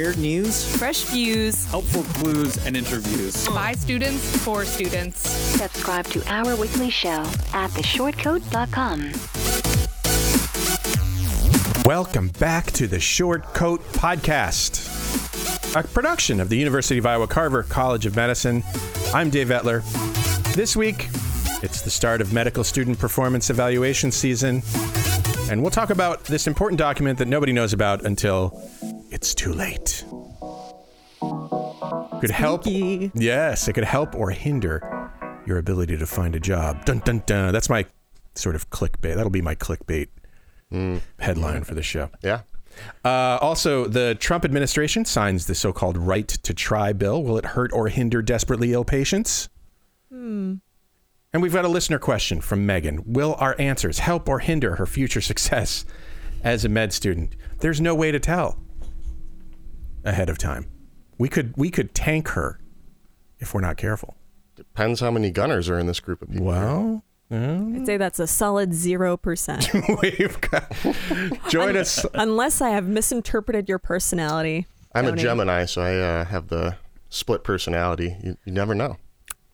Weird news, fresh views, helpful clues, and interviews. by students for students. Subscribe to our weekly show at theshortcoat.com. Welcome back to the Short Coat Podcast, a production of the University of Iowa Carver College of Medicine. I'm Dave Etler. This week, it's the start of medical student performance evaluation season, and we'll talk about this important document that nobody knows about until it's too late. Could help. Yes, it could help or hinder your ability to find a job. Dun dun dun. That's my sort of clickbait. That'll be my clickbait headline for the show. Yeah. Uh, also, the Trump administration signs the so-called right to try bill. Will it hurt or hinder desperately ill patients? Hmm. And we've got a listener question from Meghan. Will our answers help or hinder her future success as a med student? There's no way to tell ahead of time. We could we could tank her if we're not careful. Depends how many gunners are in this group of people. Well, I'd say that's a solid 0%. we've got join us. Unless I have misinterpreted your personality. I'm a Gemini, so I uh, have the split personality. You, you never know.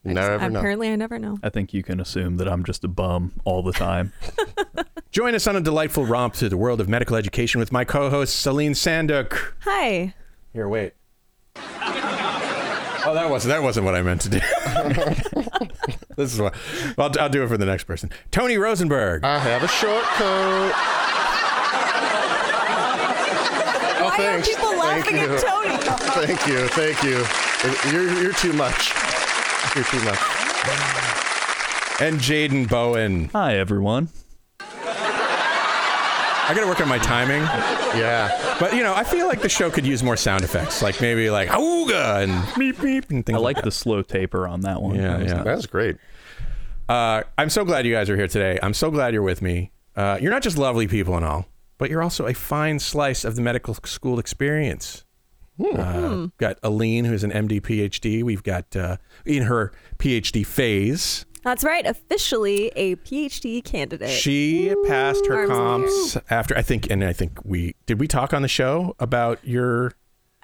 You never ever know. Apparently, I never know. I think you can assume that I'm just a bum all the time. Join us on a delightful romp through the world of medical education with my co-host Celine Sandouk. Hi. Here, wait. Oh, that wasn't that wasn't what I meant to do. this is what well, I'll, I'll do it for the next person. Tony Rosenberg. I have a short coat. oh, Why are thanks. people Thank laughing you. at Tony? Thank you. Thank you. You're, you're too much. You're too much. and Jayden Bowen. Hi, everyone. I got to work on my timing, Yeah. but you know, I feel like the show could use more sound effects, like maybe like auga and beep beep and things I like like the slow taper on that one. Yeah, That was yeah. nice. That's great. Uh, I'm so glad you guys are here today. I'm so glad you're with me. Uh, you're not just lovely people and all, but you're also a fine slice of the medical school experience. Uh, got Aline, who's an MD PhD. We've got uh, in her PhD phase. That's right. Officially a PhD candidate. She passed her Arms in comps after I think, and I think we did. We talk on the show about your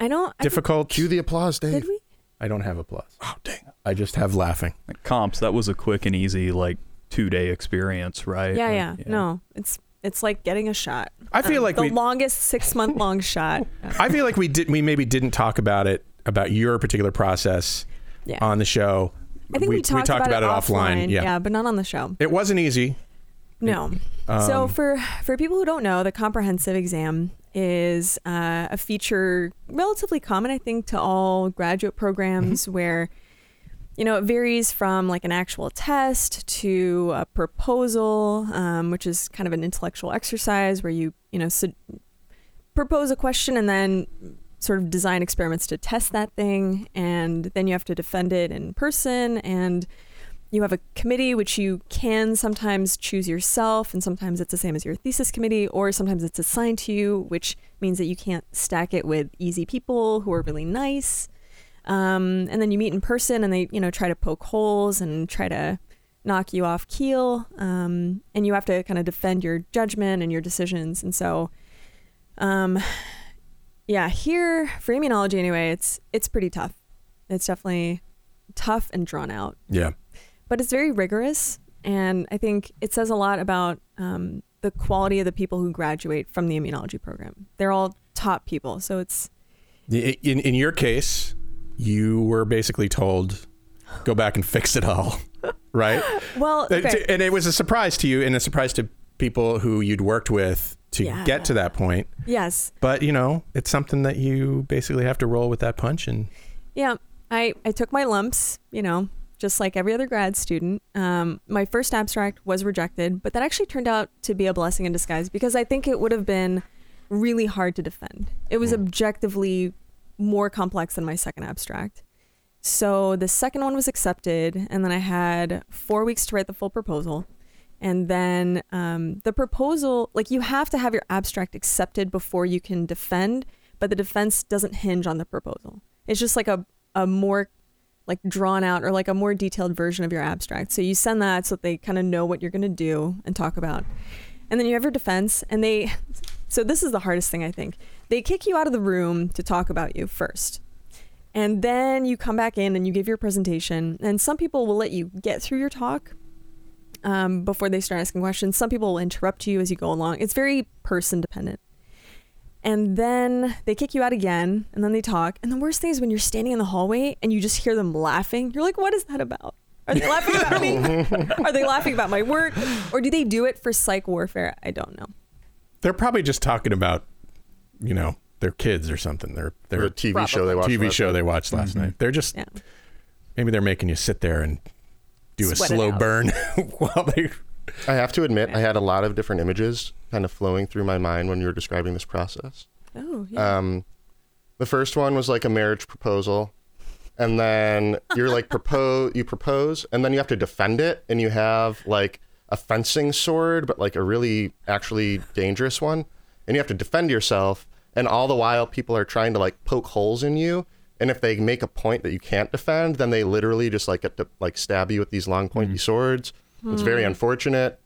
I don't. I difficult. Cue the applause, Dave. Did we? I don't have applause. Oh dang! I just have laughing. Comps, that was a quick and easy, like, two day experience, right? Yeah, Like, yeah. No, it's it's like getting a shot. I feel um, like the we. longest six month long shot. I feel like we did. We maybe didn't talk about it about your particular process Yeah. on the show. I think we, talked, about, it offline. Yeah. but not on the show. It wasn't easy. No. Um, so for for people who don't know, the comprehensive exam is uh, a feature relatively common, I think, to all graduate programs Mm-hmm. where you know it varies from like an actual test to a proposal, um, which is kind of an intellectual exercise where you you know su- propose a question and then sort of design experiments to test that thing, and then you have to defend it in person and you have a committee which you can sometimes choose yourself and sometimes it's the same as your thesis committee or sometimes it's assigned to you which means that you can't stack it with easy people who are really nice. Um, and then you meet in person and they you know try to poke holes and try to knock you off keel. Um, and you have to kind of defend your judgment and your decisions and so um, yeah here for immunology anyway it's it's pretty tough it's definitely tough and drawn out Yeah. but it's very rigorous and i think it says a lot about um, the quality of the people who graduate from the immunology program they're all top people so it's In in your case, you were basically told, "Go back and fix it all," right? well Uh, okay. And it was a surprise to you, and a surprise to people who you'd worked with to Yeah. get to that point. yes But you know, it's something that you basically have to roll with that punch. And yeah i i took my lumps you know just like every other grad student um, my first abstract was rejected but that actually turned out to be a blessing in disguise because i think it would have been really hard to defend it was objectively more complex than my second abstract So the second one was accepted, and then I had four weeks to write the full proposal. And then um, the proposal, like you have to have your abstract accepted before you can defend, but the defense doesn't hinge on the proposal. It's just like a, a more like drawn out or like a more detailed version of your abstract. So you send that so that they kind of know what you're going to do and talk about. And then you have your defense and they so this is the hardest thing I think. They kick you out of the room to talk about you first. And then you come back in and you give your presentation. And some people will let you get through your talk um, before they start asking questions. Some people will interrupt you as you go along. It's very person dependent. And then they kick you out again, and then they talk. And the worst thing is when you're standing in the hallway and you just hear them laughing. You're like, what is that about? Are they laughing about me? Are they laughing about my work? Or do they do it for psych warfare? I don't know. They're probably just talking about, you know, their kids or something. Their their Or a TV show they watched. TV last show night. they watched last night. They're just Yeah. maybe they're making you sit there and do a slow burn while they. I have to admit, I had a lot of different images kind of flowing through my mind when you were describing this process. Oh, yeah. Um, the first one was like a marriage proposal, and then you're like propose, you propose, and then you have to defend it, and you have like a fencing sword, but like a really actually dangerous one, and you have to defend yourself, and all the while people are trying to like poke holes in you. And if they make a point that you can't defend, then they literally just like get to like stab you with these long pointy swords. It's very unfortunate.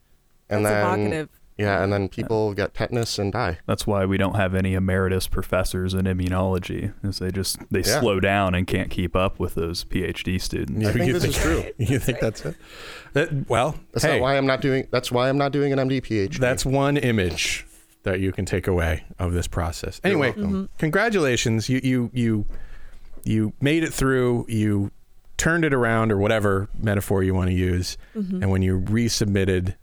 And Hmm. That's then evocative. yeah, and then people get tetanus and die. That's why we don't have any emeritus professors in immunology, is they just they Yeah. slow down and can't keep up with those PhD students. I think you this is true. You think that's it? That, well, That's hey, not why I'm not doing. That's why I'm not doing an MD PhD. that's one image that you can take away of this process. Anyway, welcome. congratulations. You you you you made it through. You turned it around, or whatever metaphor you want to use. And when you resubmitted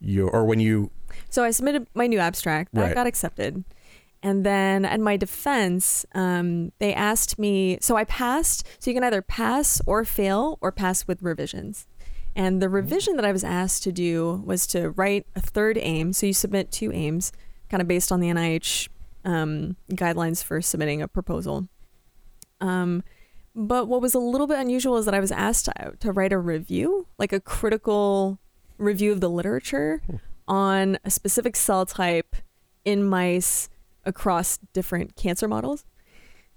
your, or when you So I submitted my new abstract. That Right. got accepted. And then at my defense, um, they asked me, so I passed. So you can either pass or fail or pass with revisions. And the revision that I was asked to do was to write a third aim. So you submit two aims, kind of based on the NIH um, guidelines for submitting a proposal. Um, but what was a little bit unusual is that I was asked to, to write a review, like a critical review of the literature on a specific cell type in mice across different cancer models.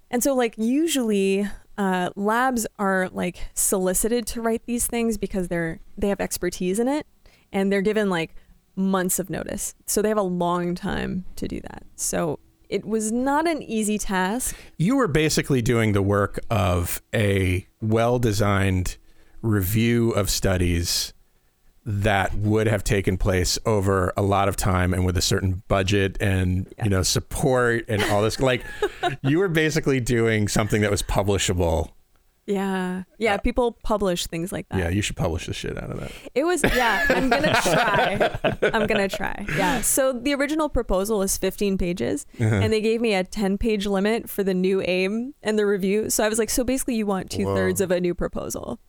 And so, like, usually uh, labs are like solicited to write these things because they're they have expertise in it and they're given like months of notice. So they have a long time to do that. So it was not an easy task. you were basically doing the work of a well-designed review of studies that would have taken place over a lot of time and with a certain budget and you know support and all this like you were basically doing something that was publishable Yeah. Yeah. Uh, people publish things like that. yeah you should publish the shit out of that It was yeah. I'm gonna try. I'm gonna try. Yeah. So the original proposal is 15 pages, uh-huh. and they gave me a 10 page limit for the new aim and the review. So I was like, so basically, you want two thirds of a new proposal.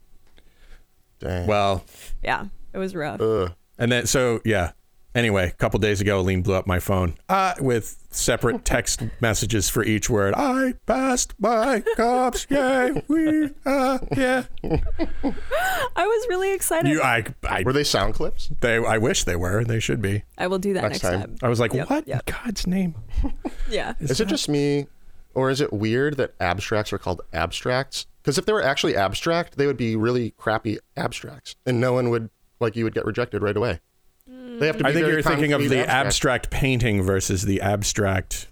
Dang. well Yeah, it was rough. Ugh. and then so yeah anyway a couple days ago Aline blew up my phone uh, with separate text messages for each word i passed my comps yay we uh, yeah I was really excited. you i i Were they sound clips? They, I wish they were. They should be. I will do that Next next, time. time. I was like, Yep, what yep. God's name? Yeah. Is it just me, or is it weird that abstracts are called abstracts? Because if they were actually abstract, they would be really crappy abstracts, and no one would like you would get rejected right away. They have to. Be I think you're thinking of concrete the abstract painting versus the abstract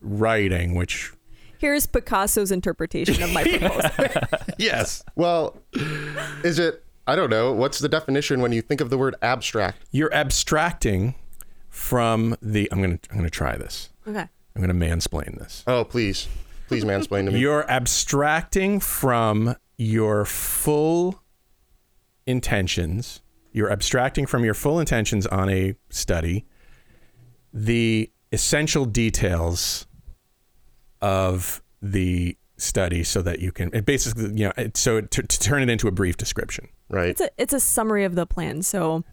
writing, which Here's Picasso's interpretation of my proposal. yes, Well, is it? I don't know. What's the definition when you think of the word abstract? you're abstracting from the. I'm gonna I'm gonna try this. okay. I'm gonna mansplain this. Oh, please, please mansplain to me. You're abstracting from your full intentions. You're abstracting from your full intentions on a study the essential details of the study so that you can it basically you know it, so to, to turn it into a brief description right. It's a it's a summary of the plan. So,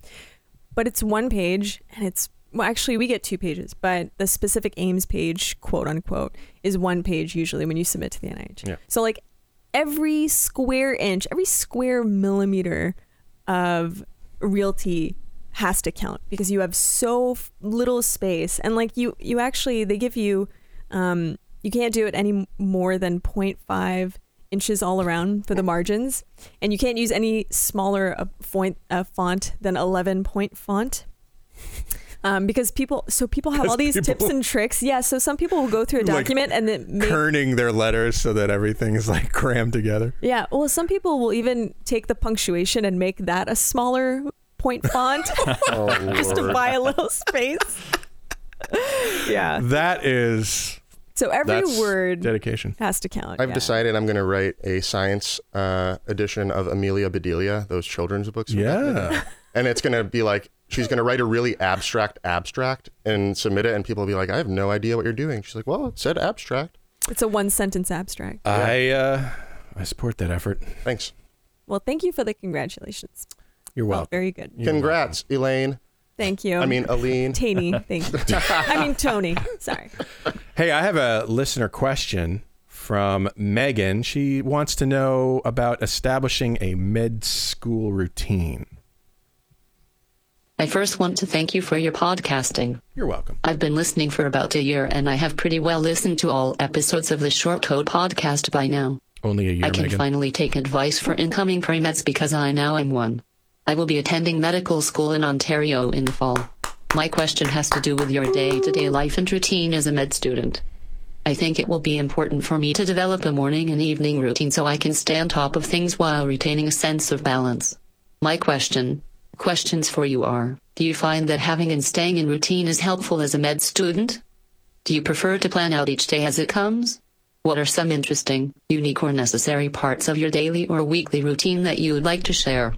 but it's one page, and it's well, actually we get two pages, but the specific aims page, quote unquote, is one page usually when you submit to the NIH. Yeah. So like every square inch, every square millimeter of realty has to count because you have so f- little space. And like you you actually they give you um you can't do it any more than 0.5 inches all around for the margins. And you can't use any smaller a font, a font than 11 point font um, because people so people have all these tips and tricks yeah so some people will go through a Like document and then make Kerning their letters so that everything is like crammed together. yeah, well, some people will even take the punctuation and make that a smaller point font Oh, just to buy a little space. yeah. That is So every that's word dedication. has to count. I've yeah. decided I'm going to write a science uh, edition of Amelia Bedelia, those children's books. Yeah. And it's going to be like, she's going to write a really abstract abstract and submit it. And people will be like, I have no idea what you're doing. She's like, well, it said abstract. It's a one sentence abstract. I uh I support that effort. Thanks. Well, thank you for the congratulations. You're Oh, welcome. very good. You're Congrats, Elaine. Thank you. I mean, Aline. Taney. Thank you. I mean, Tony. Sorry. Hey, I have a listener question from Meghan. She wants to know about establishing a med school routine. I first want to thank you for your podcasting. You're welcome. I've been listening for about a year and I have pretty well listened to all episodes of the Short Coat podcast by now. Only a year, I can Meghan. finally take advice for incoming pre-meds because I now am one. I will be attending medical school in Ontario in the fall. My question has to do with your day-to-day life and routine as a med student. I think it will be important for me to develop a morning and evening routine so I can stay on top of things while retaining a sense of balance. My question, questions for you are, do you find that having and staying in routine is helpful as a med student? Do you prefer to plan out each day as it comes? What are some interesting, unique, or necessary parts of your daily or weekly routine that you would like to share?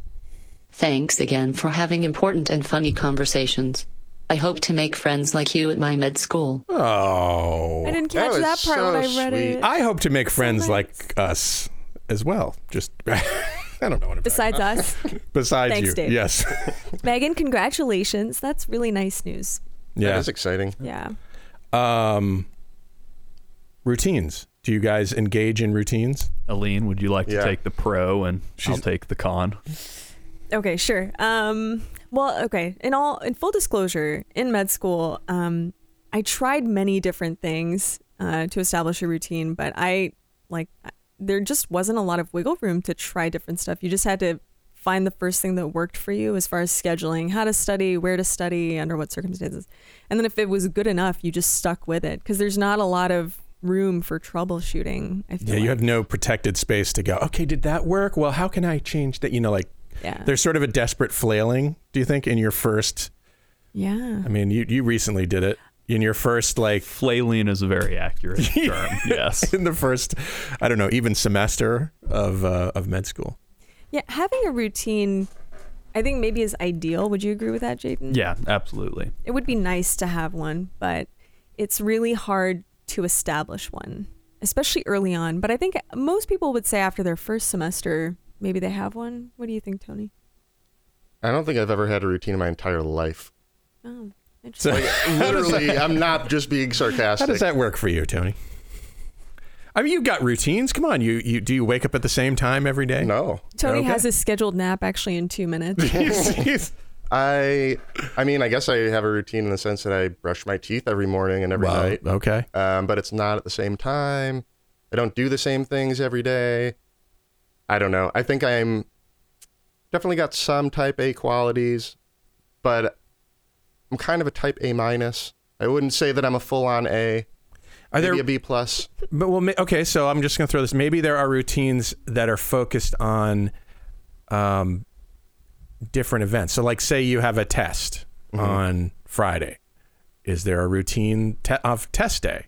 Thanks again for having important and funny conversations. I hope to make friends like you at my med school. Oh. I didn't That catch was that, part when so I read sweet. it. I hope to make friends nice. like us as well. Just I don't know what I'm Besides us, besides Thanks, you. Dave. Yes. Meghan, congratulations. That's really nice news. Yeah. That is exciting. Yeah. Um routines. Do you guys engage in routines? Aline, would you like to take the pro and I'll take the con? Okay, sure. Um, well, okay. In all, in full disclosure, in med school, um, I tried many different things uh, to establish a routine, but I like I- there just wasn't a lot of wiggle room to try different stuff. You just had to find the first thing that worked for you as far as scheduling, how to study, where to study, under what circumstances, and then if it was good enough, you just stuck with it because there's not a lot of room for troubleshooting. Yeah, you have no protected space to go, okay, did that work? Well, how can I change that? You know, like yeah, there's sort of a desperate flailing, do you think, in your first yeah. I mean, you you recently did it. In your first like Flailing is a very accurate term. Yes. in the first I don't know, even semester of uh, of med school. Yeah, having a routine, I think maybe is ideal. Would you agree with that, Jayden? Yeah, absolutely. It would be nice to have one, but it's really hard to establish one, especially early on. But I think most people would say after their first semester, maybe they have one. What do you think, Tony? I don't think I've ever had a routine in my entire life. Oh, So interesting. Literally, I'm not just being sarcastic. how does that work for you, Tony? I mean, you've got routines. Come on, you you do you wake up at the same time every day? No. Tony Okay. has his scheduled nap actually in two minutes. I I mean, I guess I have a routine in the sense that I brush my teeth every morning and every Wow, night. Okay. Um, but it's not at the same time. I don't do the same things every day. I don't know. I think I'm definitely got some type A qualities, but I'm kind of a type A minus. I wouldn't say that I'm a full on A. Are Maybe there a B plus. But well, okay. So I'm just going to throw this. Maybe there are routines that are focused on um, different events. So, like, say you have a test on Friday. Is there a routine te- of test day?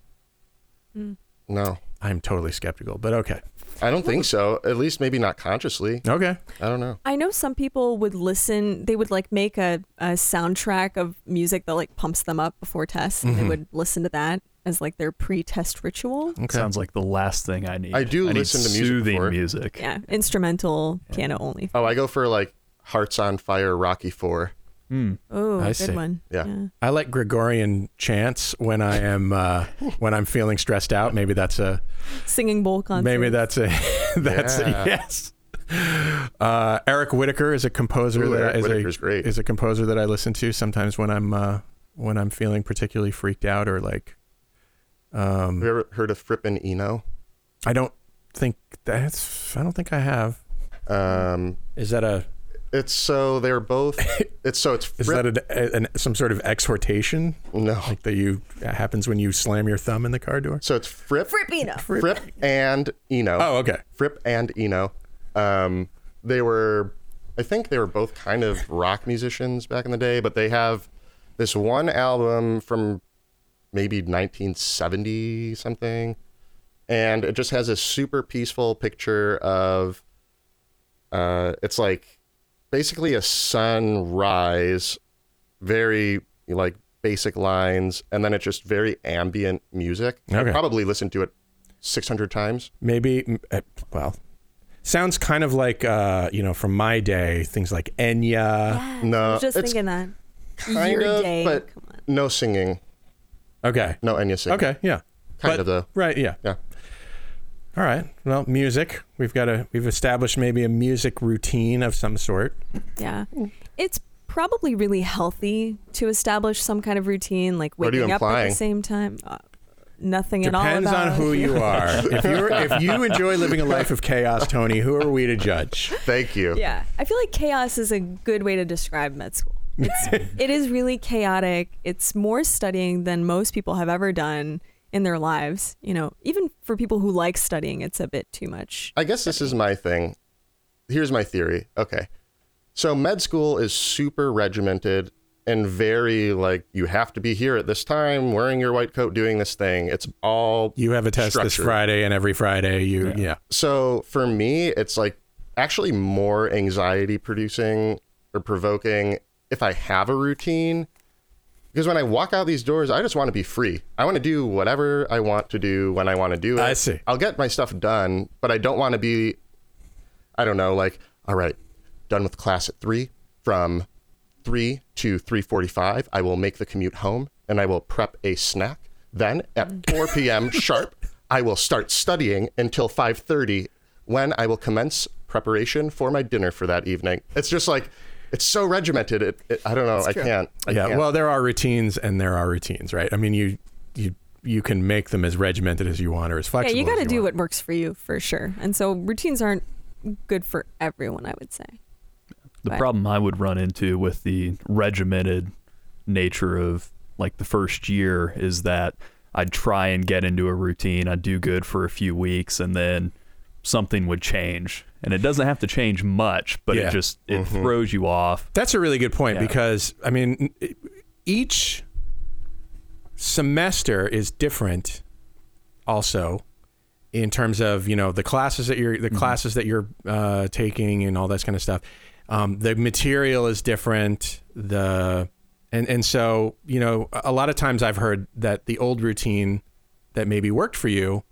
No, I'm totally skeptical, but okay. I don't think so. At least maybe not consciously. Okay. I don't know. I know some people would listen, they would like make a, a soundtrack of music that like pumps them up before tests, and they mm-hmm. would listen to that as like their pre test ritual. Okay. Sounds like the last thing I need. I do need listen to music soothing before. music. Yeah, instrumental piano only. Oh, I go for like Hearts on Fire, Rocky Four. Hmm. Oh, I good see. one. Yeah. I like Gregorian chants when I am uh, when I'm feeling stressed out. Maybe that's a Singing bowl concert. maybe that's a that's a yes. Uh, Eric Whitacre is a composer Ooh, that Eric is Whitacre's a great. is a composer that I listen to sometimes when I'm uh, when I'm feeling particularly freaked out or like Have you ever heard of Fripp and Eno? I don't think that's I don't think I have. Um, Is that a it's so they're both. It's so it's is Fripp, that an, an, some sort of exhortation no. like that you that happens when you slam your thumb in the car door? So it's Fripp, Frippino. Fripp and Eno. Oh, okay. Fripp and Eno. Um, they were, I think they were both kind of rock musicians back in the day, but they have this one album from maybe 1970 something, and it just has a super peaceful picture of. Uh, it's like basically a sunrise, very like basic lines, and then it's just very ambient music. I probably listened to it 600 times. Maybe uh, well, sounds kind of like uh, you know from my day things like Enya. No, I was just it's thinking that. kind Your of, day. but Come on. no singing, Okay. no Enya singing. Okay. Yeah. kind But- of though. Right. Yeah. Yeah. All right. Well, music. We've got a we've established maybe a music routine of some sort. Yeah. It's probably really healthy to establish some kind of routine, like What are you waking up at the same time. Uh, nothing at all. Depends on who you are. if you if you enjoy living a life of chaos, Tony, who are we to judge? Thank you. Yeah, I feel like chaos is a good way to describe med school. It's, it is really chaotic. It's more studying than most people have ever done in their lives. You know, even for people who like studying, it's a bit too much. I guess this is my thing. Here's my theory. Okay. So med school is super regimented and very like you have to be here at this time, wearing your white coat, doing this thing. It's all You have a test this Friday, and every Friday you yeah. So for me, it's like actually more anxiety producing or provoking if I have a routine. Because when I walk out these doors, I just want to be free. I want to do whatever I want to do when I want to do it. I see. I'll get my stuff done, but I don't want to be, I don't know, like, all right, done with class at three. From three to three forty-five, I will make the commute home and I will prep a snack. Then at mm. four p.m. sharp, I will start studying until five thirty, when I will commence preparation for my dinner for that evening. It's just like it's so regimented. It, it I don't know. I can't. I yeah. can't. Well, there are routines and there are routines, right? I mean, you you you can make them as regimented as you want or as flexible. Yeah, you got to do want. what works for you for sure. And so routines aren't good for everyone, I would say. The Right. problem I would run into with the regimented nature of like the first year is that I'd try and get into a routine, I'd do good for a few weeks, and then something would change. And it doesn't have to change much, but Yeah. it just it throws you off. That's a really good point Yeah. because I mean, each semester is different. Also, in terms of you know the classes that you're the classes that you're uh, taking and all that kind of stuff, um, the material is different. The and and so you know a lot of times I've heard that the old routine that maybe worked for you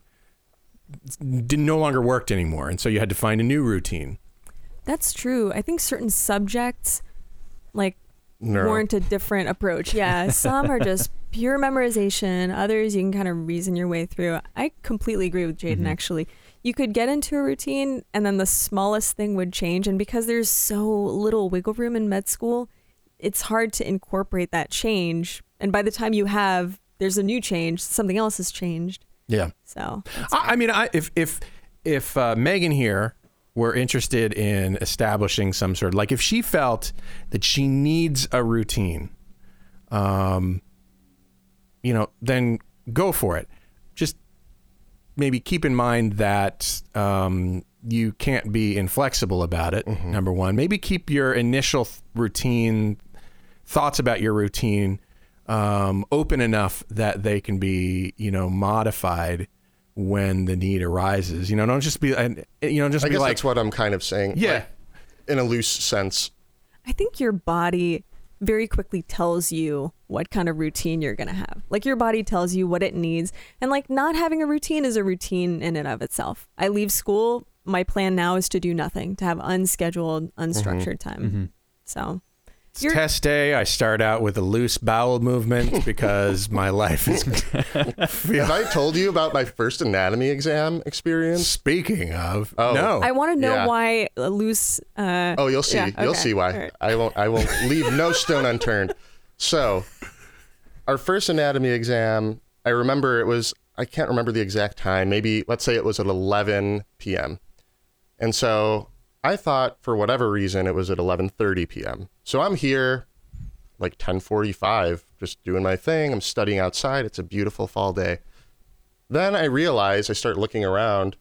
did no longer worked anymore, and so you had to find a new routine. That's true. I think certain subjects like No. warrant a different approach. Yeah, some are just pure memorization. Others you can kind of reason your way through. I completely agree with Jayden. Mm-hmm. Actually, you could get into a routine, and then the smallest thing would change. And because there's so little wiggle room in med school, it's hard to incorporate that change. And by the time you have, there's a new change. Something else has changed. Yeah. So I, I mean, I, if if if uh, Meghan here were interested in establishing some sort of like if she felt that she needs a routine, um, you know, then go for it. Just maybe keep in mind that um, you can't be inflexible about it. Number one, maybe keep your initial th- routine thoughts about your routine um, open enough that they can be, you know, modified when the need arises. You know, don't just be, and you know, just I be guess like, that's what I'm kind of saying. Yeah. like, in a loose sense. I think your body very quickly tells you what kind of routine you're going to have. Like your body tells you what it needs. And like not having a routine is a routine in and of itself. I leave school, my plan now is to do nothing, to have unscheduled, unstructured mm-hmm. time. Mm-hmm. So It's You're- test day. I start out with a loose bowel movement because my life is. Have I told you about my first anatomy exam experience? Speaking of, Oh. no. I want to know Yeah. why a loose. Uh, Oh, you'll see. Yeah, You'll okay. see why. All right. I won't. I won't leave no stone unturned. So, our first anatomy exam. I remember it was. I can't remember the exact time. Maybe let's say it was at 11 p.m. And so I thought for whatever reason it was at 11:30 p.m. So I'm here like 10:45 just doing my thing. I'm studying outside. It's a beautiful fall day. Then I realize I start looking around.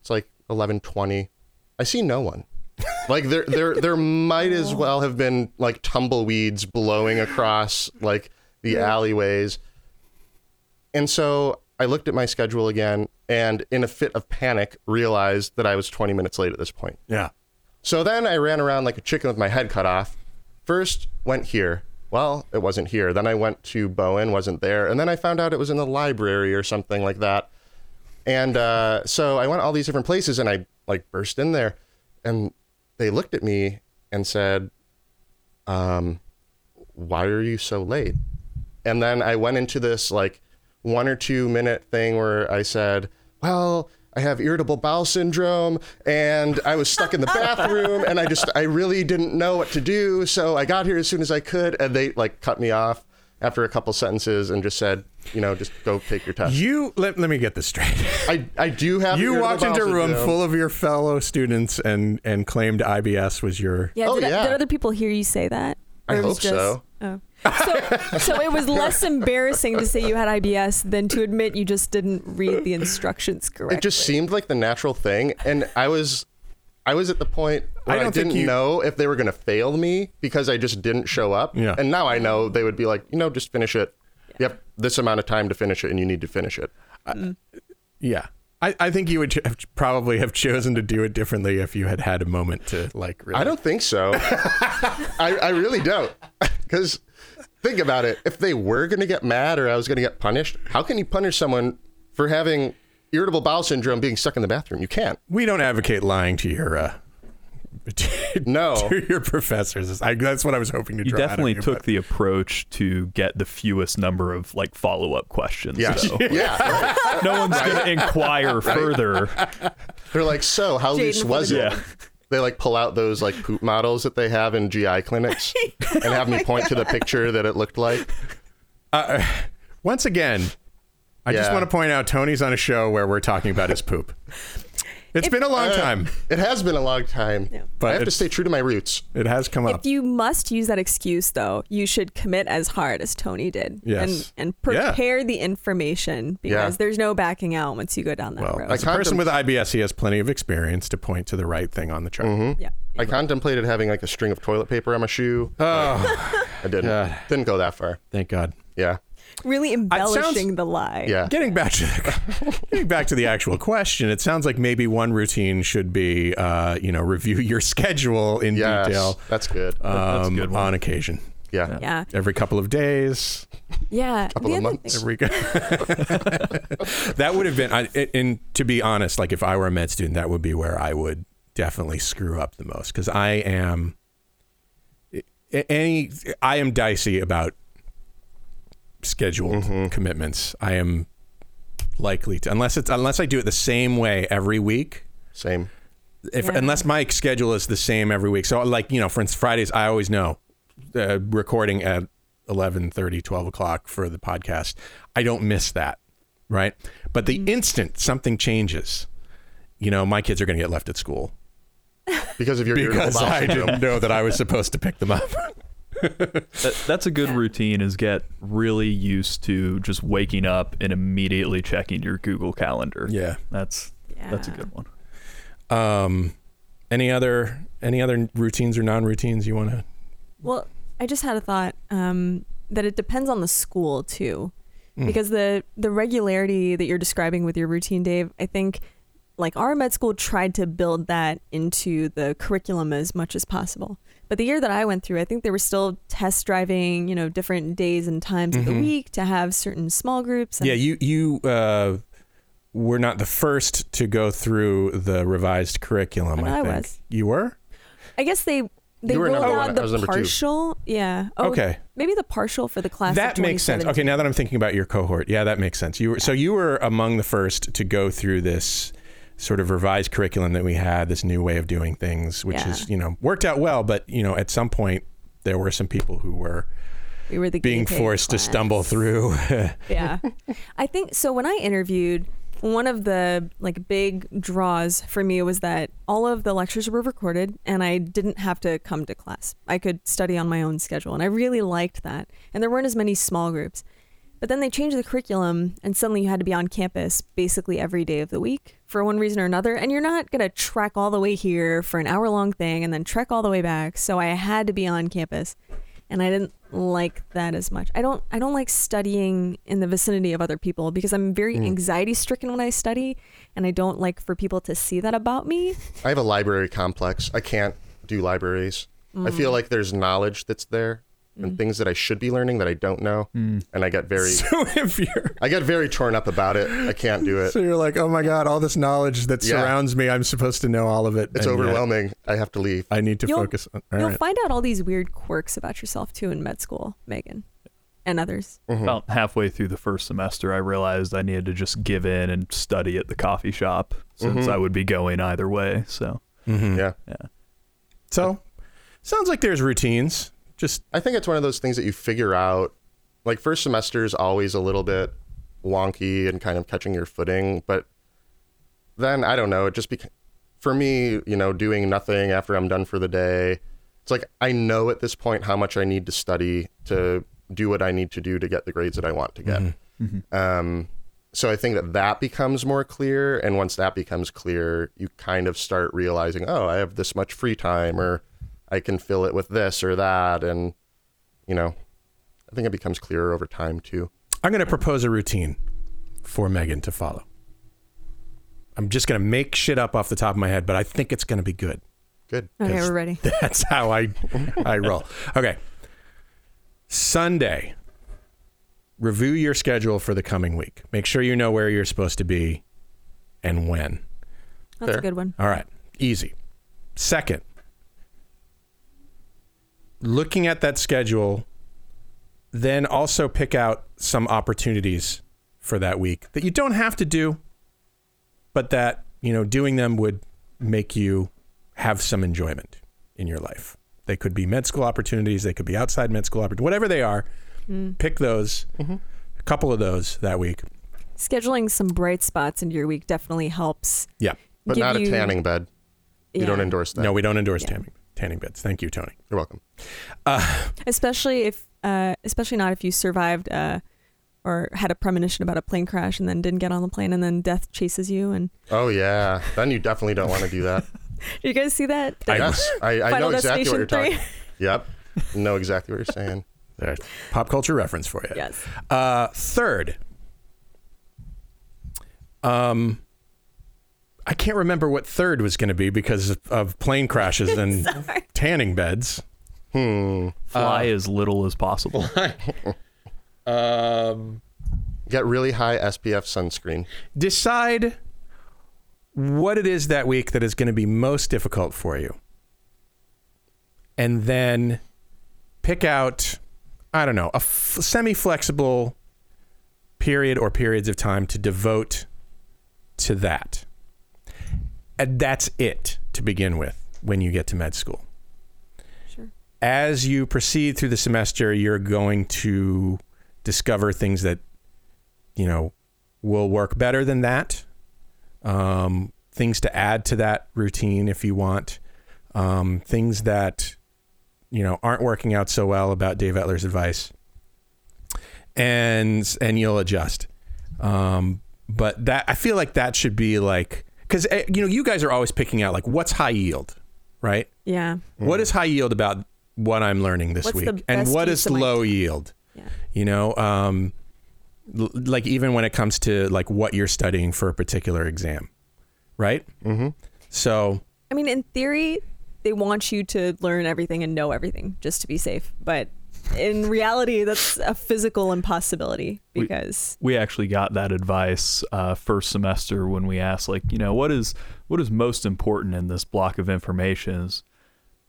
It's like 11:20. I see no one. Like there there there might as well have been like tumbleweeds blowing across like the alleyways. And so I looked at my schedule again and in a fit of panic realized that I was 20 minutes late at this point. yeah. So then I ran around like a chicken with my head cut off. First went here. Well, it wasn't here. Then I went to Bowen, wasn't there. And then I found out it was in the library or something like that. And uh, so I went all these different places and I like burst in there and they looked at me and said, um, why are you so late? And then I went into this like one or two minute thing where I said, well, I have irritable bowel syndrome and I was stuck in the bathroom and I just, I really didn't know what to do. So I got here as soon as I could and they like cut me off after a couple sentences and just said, you know, just go take your test. You let, let me get this straight. I, I do have You irritable walked into a room syndrome. full of your fellow students and and claimed IBS was your. yeah, Oh, did, yeah. did other people hear you say that? I Or it was hope so. Oh. So, so it was less embarrassing to say you had IBS than to admit you just didn't read the instructions correctly. it just seemed like the natural thing and i was i was at the point where I i, didn't you- know if they were going to fail me because i just didn't show up Yeah. and now i know they would be like you know just finish it you have this amount of time to finish it and you need to finish it Yeah. I, I think you would have probably have chosen to do it differently if you had had a moment to like. Really. i don't think so I, I really don't because think about it if they were going to get mad or i was going to get punished how can you punish someone for having irritable bowel syndrome being stuck in the bathroom you can't We don't advocate lying to your. Uh, No. to your professors. I, that's what I was hoping to. You draw out of definitely you, took but- the approach to get the fewest number of like follow up questions. yeah So yeah right. no one's going to inquire further. They're like, so how loose was it? Yeah. They like pull out those like poop models that they have in GI clinics and have me point to the picture that it looked like. Uh, once again, I just want to point out Tony's on a show where we're talking about his poop. It's been a long Uh, time. It has been a long time. But I have to stay true to my roots. It has come up. If you must use that excuse, though, you should commit as hard as Tony did, Yes. and and Yeah. prepare the information because Yeah. there's no backing out once you go down that well, road. as a I person with IBS, he has plenty of experience to point to the right thing on the chart. Mm-hmm. yeah, I contemplated having like a string of toilet paper on my shoe. Oh, I didn't. God. Didn't go that far. thank God. Yeah. Really sounds- embellishing the lie. Yeah. Getting back to the, getting back to the actual question, it sounds like maybe one routine should be, uh, you know, review your schedule in Yes. detail That's good. That's um, good one. on occasion, yeah. yeah, every couple of days. yeah. A couple The of other months. thing- Every that would have been, I, and to be honest, like if I were a med student, that would be where I would definitely screw up the most because I am any I am dicey about scheduled commitments. I am likely to unless it's unless I do it the same way every week. Same. If Yeah. unless my schedule is the same every week. So like you know, for instance, Fridays I always know uh, recording at 11, 30, 12 o'clock for the podcast. I don't miss that, right? But the instant something changes, you know, my kids are going to get left at school Because of your irritable because I syndrome. didn't know that I was supposed to pick them up. That, that's a good routine is get really used to just waking up and immediately checking your Google Calendar. Yeah. That's that's a good one. Um, any other any other routines or non-routines you want to? Well, I just had a thought um, that it depends on the school too, Hmm. because the the regularity that you're describing with your routine, Dave, I think like our med school tried to build that into the curriculum as much as possible. But the year that I went through, I think they were still test driving, you know, different days and times of the week to have certain small groups. And Mm-hmm. Yeah, you you uh, were not the first to go through the revised curriculum. I, no, I think was. You were. I guess they They You were rolled number out one. The was number two. partial. Yeah. Oh, Okay. Maybe the partial for the class. of that makes sense. Okay, now that I'm thinking about your cohort, yeah, that makes sense. You were so you were among the first to go through this sort of revised curriculum that we had, this new way of doing things, which Yeah. is you know worked out well, but you know at some point there were some people who were We were being forced to stumble through. yeah. I think so when i interviewed one of the like big draws for me was that all of the lectures were recorded and i didn't have to come to class. I could study on my own schedule and i really liked that. And there weren't as many small groups but then they changed the curriculum and suddenly you had to be on campus basically every day of the week for one reason or another and you're not going to trek all the way here for an hour long thing and then trek all the way back so i had to be on campus and I didn't like that as much. I don't I don't like studying in the vicinity of other people because I'm very anxiety stricken when I study and I don't like for people to see that about me. I have a library complex. I can't do libraries. I Mm. feel like there's knowledge that's there and mm. things that I should be learning that I don't know, mm. and I get very so if you're I get very torn up about it. I can't do it. so you're like, oh my god, all this knowledge that Yeah. surrounds me, I'm supposed to know all of it. It's and yet overwhelming. I have to leave. I need to You'll- focus. On, all You'll right. find out all these weird quirks about yourself too in med school, Meghan. And others. Mm-hmm. About halfway through the first semester, I realized I needed to just give in and study at the coffee shop since mm-hmm. I would be going either way. So mm-hmm. yeah, Yeah. So sounds like there's routines. Just I think it's one of those things that you figure out. Like first semester is always a little bit wonky and kind of catching your footing, but then I don't know. It just bec- for me, you know, doing nothing after I'm done for the day. It's like I know at this point how much I need to study to do what I need to do to get the grades that I want to get. Um, so I think that that becomes more clear, and once that becomes clear, you kind of start realizing, oh, I have this much free time, or I can fill it with this or that, and you know, I think it becomes clearer over time too. I'm going to propose a routine for Meghan to follow. I'm just going to make shit up off the top of my head, but I think it's going to be good. Good. Okay, we're ready. That's how I I roll. Okay. Sunday. Review your schedule for the coming week. Make sure you know where you're supposed to be and when. That's Fair. a good one. All right. Easy. Second, looking at that schedule, then also pick out some opportunities for that week that you don't have to do, but that, you know, doing them would make you have some enjoyment in your life. They could be med school opportunities, they could be outside med school opportunities, whatever they are. Mm. Pick those, mm-hmm. a couple of those that week. Scheduling some bright spots into your week definitely helps. Yeah. But give not a tanning bed. You Yeah. don't endorse that. No, we don't endorse Yeah. tanning, tanning beds. Thank you, Tony. You're welcome. especially if uh, especially not if you survived uh, or had a premonition about a plane crash and then didn't get on the plane and then death chases you and Oh yeah, then you definitely don't want to do that. did you guys see that I- yes, I, I Final know exactly what you're talking. Yep, know exactly what you're saying. There's pop culture reference for you. yes Uh, third, um, I can't remember what third was going to be because of, of plane crashes and tanning beds. Hmm. fly as little as possible. Um, Get really high SPF sunscreen. decide what it is that week that is going to be most difficult for you, and then pick out, I don't know, a f- semi-flexible period or periods of time to devote to that. And that's it to begin with when you get to med school. sure As you proceed through the semester, you're going to discover things that, you know, will work better than that. Um, things to add to that routine if you want. Um, things that, you know, aren't working out so well about Dave Etler's advice. And and you'll adjust. Um, but that I feel like that should be like because you know you guys are always picking out like what's high yield, right? yeah What is high yield about what I'm learning this What's week, and what is what use is of my low yield? yeah You know, um, l- like even when it comes to like what you're studying for a particular exam, right? Mm-hmm. So I mean in theory they want you to learn everything and know everything just to be safe but in reality that's a physical impossibility because we actually got that advice uh, first semester when we asked like you know what is what is most important in this block of information is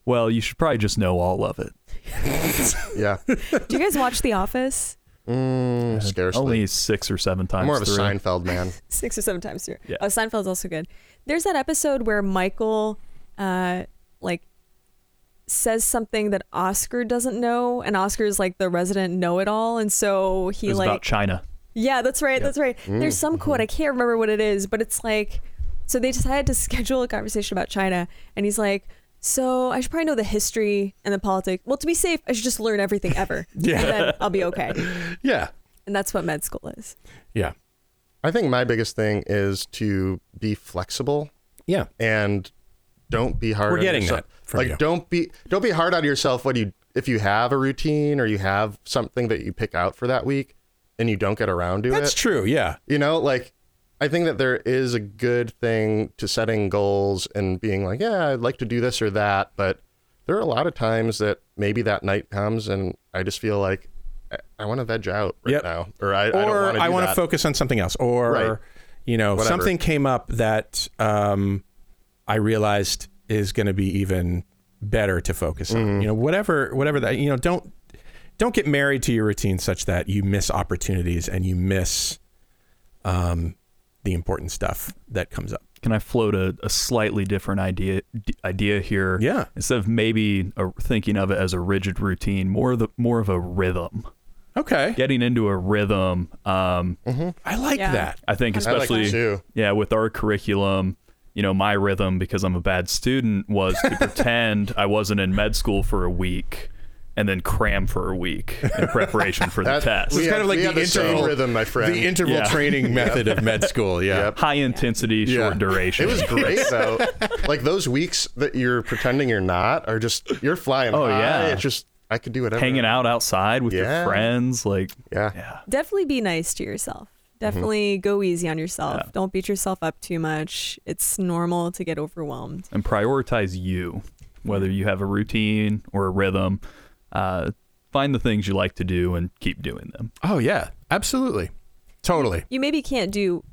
Well, you should probably just know all of it. Yeah. Do you guys watch The Office? Mm, scarcely. Only six or seven times. I'm more of a through. Seinfeld man. Six or seven times through. Yeah. Oh, Seinfeld's also good. There's that episode where Michael, uh, like, says something that Oscar doesn't know, and Oscar is like the resident know-it-all, and so It he was like about China. Yeah, that's right. That's right. There's some quote I can't remember what it is, but it's like so they decided to schedule a conversation about China, and he's like, "So I should probably know the history and the politics. Well, to be safe, I should just learn everything ever. Yeah. and then I'll be okay." Yeah. And that's what med school is. Yeah. I think my biggest thing is to be flexible Yeah. and don't be hard. We're on getting yourself. that like you. don't be don't be hard on yourself when you if you have a routine or you have something that you pick out for that week and you don't get around to That's it. That's true. Yeah. You know, like I think that there is a good thing to setting goals and being like, yeah, I'd like to do this or that, but there are a lot of times that maybe that night comes and I just feel like I, I want to veg out right Yep. now, or I, I or want to. I want to focus on something else, or Right. you know, Whatever. something came up that um, I realized is going to be even better to focus on. Mm-hmm. You know, whatever, whatever that. You know, don't don't get married to your routine such that you miss opportunities and you miss um, the important stuff that comes up. Can I float a, a slightly different idea d- idea here? Yeah. Instead of maybe a, thinking of it as a rigid routine, more of the more of a rhythm. Okay, Getting into a rhythm. Um, I like Yeah. that. I think I like especially too. yeah with our curriculum. You know, my rhythm because I'm a bad student was to pretend I wasn't in med school for a week and then cram for a week in preparation for the That- test. It's kind of like the had the interval rhythm, my friend. The interval Yeah. training method of med school. Yeah. Yep. High intensity, short Yeah. duration. It was great though. like those weeks that you're pretending you're not are just you're flying. Oh, high. yeah. It's just I could do whatever. hanging out outside with Yeah. your friends. Like, Yeah. yeah. Definitely be nice to yourself. Definitely go easy on yourself. Yeah. Don't beat yourself up too much. It's normal to get overwhelmed. and prioritize you, whether you have a routine or a rhythm. Uh, find the things you like to do and keep doing them. Oh yeah, absolutely, totally. You maybe can't do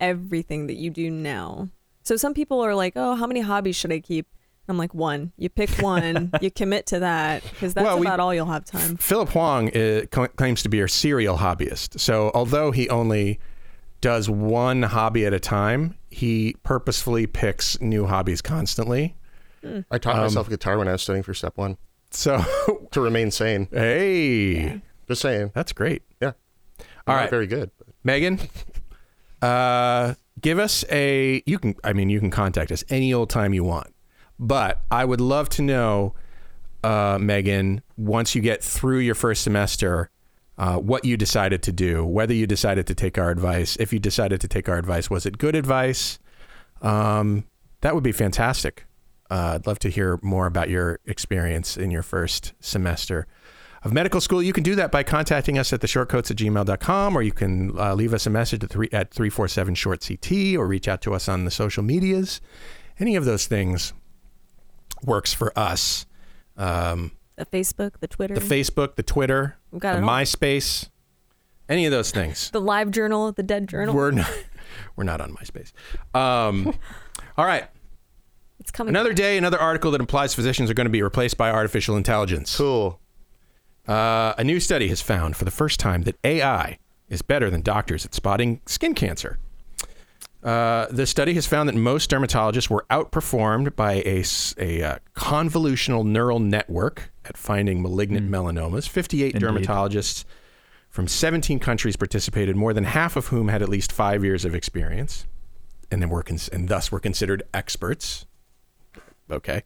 everything that you do now. So some people are like, "Oh, how many hobbies should I keep?" I'm like, "One." You pick one, you commit to that because that's Well, we- about all you'll have time. Philip Huang uh, cl- claims to be a serial hobbyist. So although he only does one hobby at a time, he purposefully picks new hobbies constantly. I taught Um, myself guitar when I was studying for step one So to remain sane. hey, Just saying. that's great. Yeah. All I'm not right. very good. but- Meghan, uh, give us a. You can. I mean, you can contact us any old time you want. But I would love to know, uh, Meghan, once you get through your first semester, uh, what you decided to do. Whether you decided to take our advice. If you decided to take our advice, was it good advice? Um, that would be fantastic. Uh, I'd love to hear more about your experience in your first semester of medical school. You can do that by contacting us at the shortcoats at gmail.com, or you can uh, leave us a message at, three, at 347 short CT or reach out to us on the social medias. Any of those things works for us. Um, The Facebook, the Twitter, the Facebook, the Twitter, We've got the. MySpace, any of those things. the live journal, the dead journal. We're not, we're not on MySpace. Um, all right. it's coming. Another day, another article that implies physicians are going to be replaced by artificial intelligence. Cool. Uh, a new study has found for the first time that AI is better than doctors at spotting skin cancer. Uh, the study has found that most dermatologists were outperformed by a uh, convolutional neural network at finding malignant melanomas. 58 Indeed. dermatologists from 17 countries participated, more than half of whom had at least five years of experience, and then were cons- and thus were considered experts. Okay.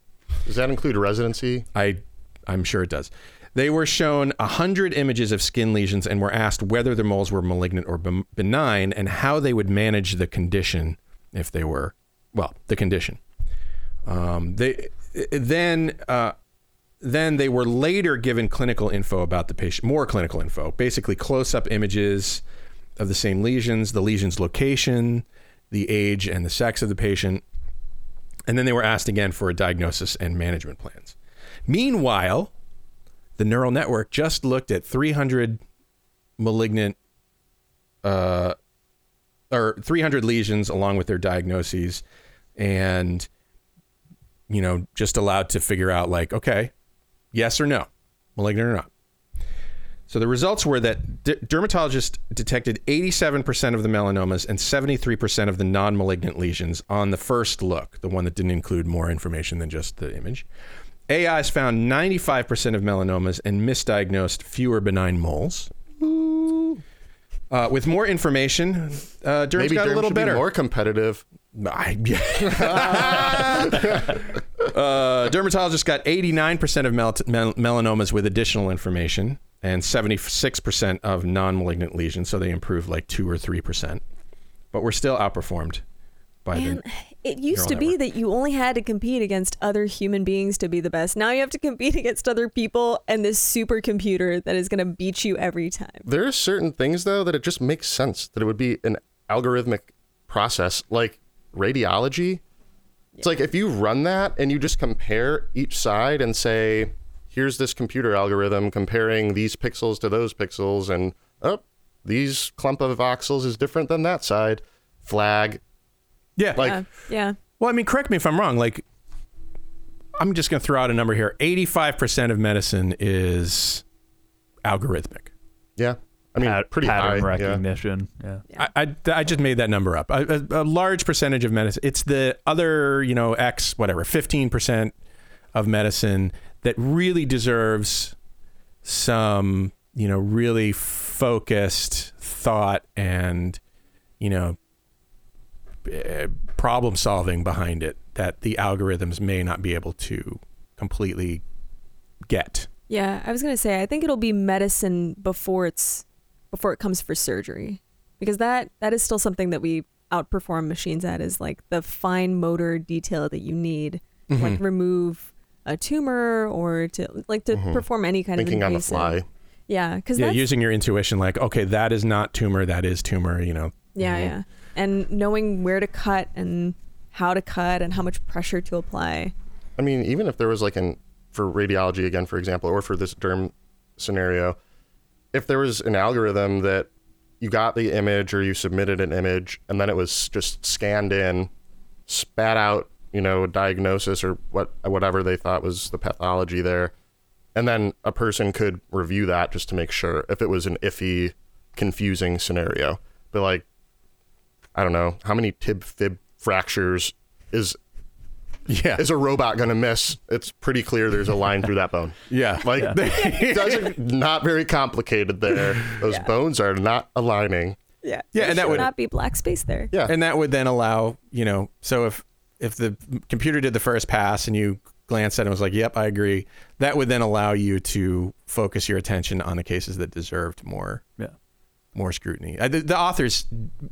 Does that include residency? I, I'm sure it does. They were shown 100 images of skin lesions and were asked whether the moles were malignant or benign and how they would manage the condition if they were, well, the condition. Um, they then uh, then they were later given clinical info about the patient, more clinical info, basically close-up images of the same lesions, the lesion's location, the age, and the sex of the patient, and then they were asked again for a diagnosis and management plans. Meanwhile, the neural network just looked at 300 malignant uh, or 300 lesions along with their diagnoses and you know, just allowed to figure out like, okay, yes or no, malignant or not. So the results were that d- dermatologists detected 87% of the melanomas and 73% of the non-malignant lesions on the first look, the one that didn't include more information than just the image. AIs found 95% of melanomas and misdiagnosed fewer benign moles. Uh, with more information, uh, derms Maybe got a little should better. be more competitive. I, uh, dermatologists got 89% of mel- mel- melanomas with additional information and 76% of non malignant lesions. So they improved like 2 or 3%. But we're still outperformed by Man, the. it used to be network. that you only had to compete against other human beings to be the best. Now you have to compete against other people and this supercomputer that is going to beat you every time. There are certain things though that it just makes sense that it would be an algorithmic process, like radiology. It's like if you run that and you just compare each side and say, here's this computer algorithm comparing these pixels to those pixels, and oh, these clump of voxels is different than that side. Flag. Yeah. Like, Uh, yeah. well, I mean, correct me if I'm wrong. Like, I'm just going to throw out a number here 85% of medicine is algorithmic. yeah. I mean, Pat- pretty pattern high. yeah. recognition. Yeah. I, I, I just made that number up. A, a, a large percentage of medicine. It's the other, you know, X, whatever, 15% of medicine that really deserves some, you know, really focused thought and, you know, Uh, problem solving behind it that the algorithms may not be able to completely get. Yeah, I was going to say I think it'll be medicine before it's before it comes for surgery. Because that that is still something that we outperform machines at is like the fine motor detail that you need to like Mm-hmm. remove a tumor or to like to mm-hmm. perform any kind Thinking of on the fly. Yeah, cuz Yeah, using your intuition, like, okay, that is not tumor, that is tumor, you know. Yeah, mm-hmm. yeah. And knowing where to cut and how to cut and how much pressure to apply. I mean, even if there was like an for radiology again, for example, or for this derm scenario, if there was an algorithm that you got the image or you submitted an image and then it was just scanned in, spat out, you know, a diagnosis or what whatever they thought was the pathology there, and then a person could review that just to make sure if it was an iffy, confusing scenario. But like, I don't know how many tib fib fractures is Yeah. is a robot going to miss? It's pretty clear there's a line through that bone. yeah. Like, those are not very complicated there. Those bones are not aligning. Yeah. Yeah, and that would- not be black space there. Yeah. and that would then allow you know so if if the computer did the first pass and you glanced at it and was like yep i agree that would then allow you to focus your attention on the cases that deserved more Yeah. More scrutiny. Uh, the, the authors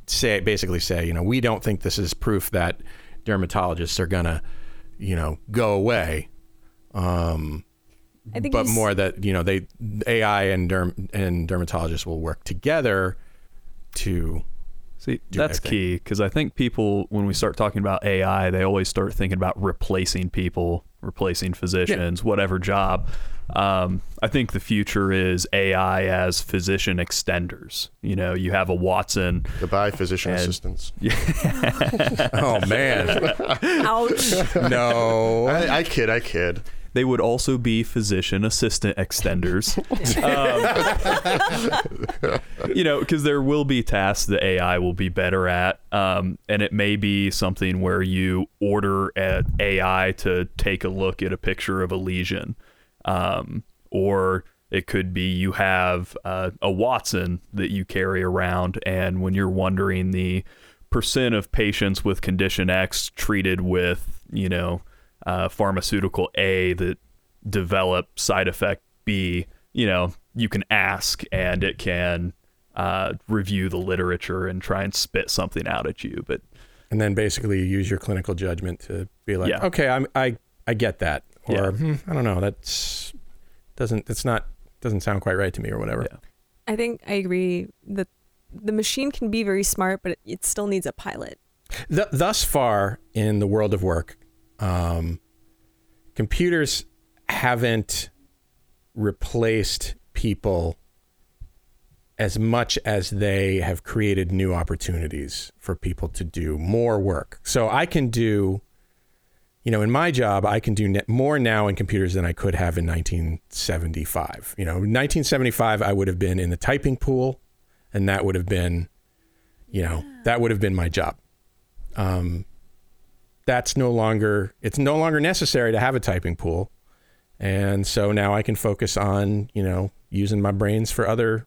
say basically say you know we don't think this is proof that dermatologists are gonna you know go away um I think but more that you know they ai and derm and dermatologists will work together to See, do that's their key because I think people, when we start talking about AI, they always start thinking about replacing people, replacing physicians, whatever job. Um, I think the future is AI as physician extenders. You know, you have a Watson. Goodbye, physician And- assistants. oh man Ouch. no I, I kid, I kid. They would also be physician assistant extenders. Um, you know, because there will be tasks that AI will be better at. Um, and it may be something where you order at AI to take a look at a picture of a lesion. Um, or it could be you have uh, a Watson that you carry around, and when you're wondering the percent of patients with condition X treated with, you know, uh, pharmaceutical A that develop side effect B, you know, you can ask and it can uh, review the literature and try and spit something out at you. But and then basically you use your clinical judgment to be like, Yeah. okay, I'm, I I get that, or Yeah. hmm, I don't know, that's doesn't it's not doesn't sound quite right to me, or whatever. Yeah. I think I agree that the machine can be very smart, but it, it still needs a pilot. Th- thus far in the world of work, um, computers haven't replaced people as much as they have created new opportunities for people to do more work. So I can do you know, in my job, I can do ne- more now in computers than I could have in 1975. You know, 1975, I would have been in the typing pool, and that would have been, you know, that would have been my job. Um, that's no longer, it's no longer necessary to have a typing pool. And so now I can focus on, you know, using my brains for other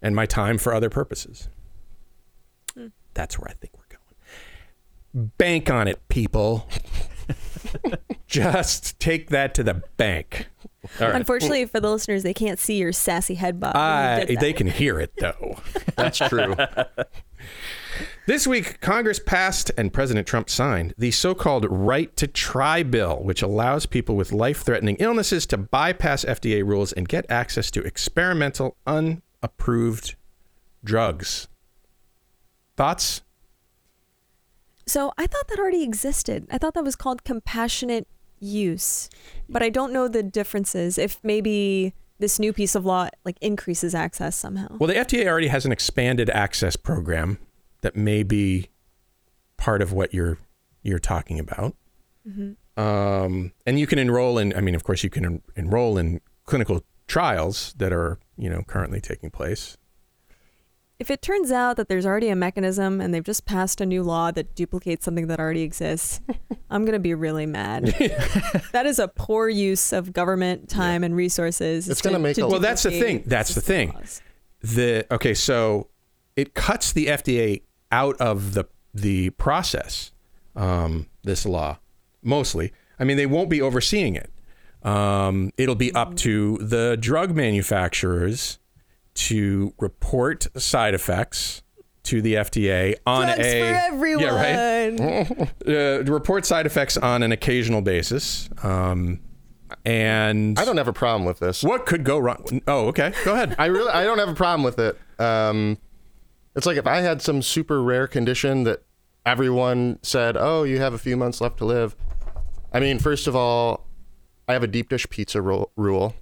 and my time for other purposes. That's where I think we're going. Bank on it, people. Just take that to the bank. All right. Unfortunately for the listeners, they can't see your sassy head bob. Uh, they can hear it though. That's true. This week, Congress passed and President Trump signed the so called Right to Try bill, which allows people with life threatening illnesses to bypass FDA rules and get access to experimental, unapproved drugs. Thoughts? So I thought that already existed. I thought that was called compassionate use, but I don't know the differences. If maybe this new piece of law like increases access somehow. Well, the FDA already has an expanded access program that may be part of what you're you're talking about. Um, and you can enroll in. I mean, of course, you can en- enroll in clinical trials that are you know currently taking place. If it turns out that there's already a mechanism and they've just passed a new law that duplicates something that already exists, I'm going to be really mad. that is a poor use of government time and resources. It's to- gonna make to a- Well, that's the thing. That's the thing. laws. the okay so it cuts the fda out of the the process um, this law mostly i mean they won't be overseeing it um, it'll be up to the drug manufacturers to report side effects to the fda on Drugs a for everyone. yeah right uh, report side effects on an occasional basis um, and I don't have a problem with this. what could go wrong oh okay go ahead I really I don't have a problem with it. Um, it's like if I had some super rare condition that everyone said, "Oh, you have a few months left to live." I mean, first of all, I have a deep dish pizza ru- rule.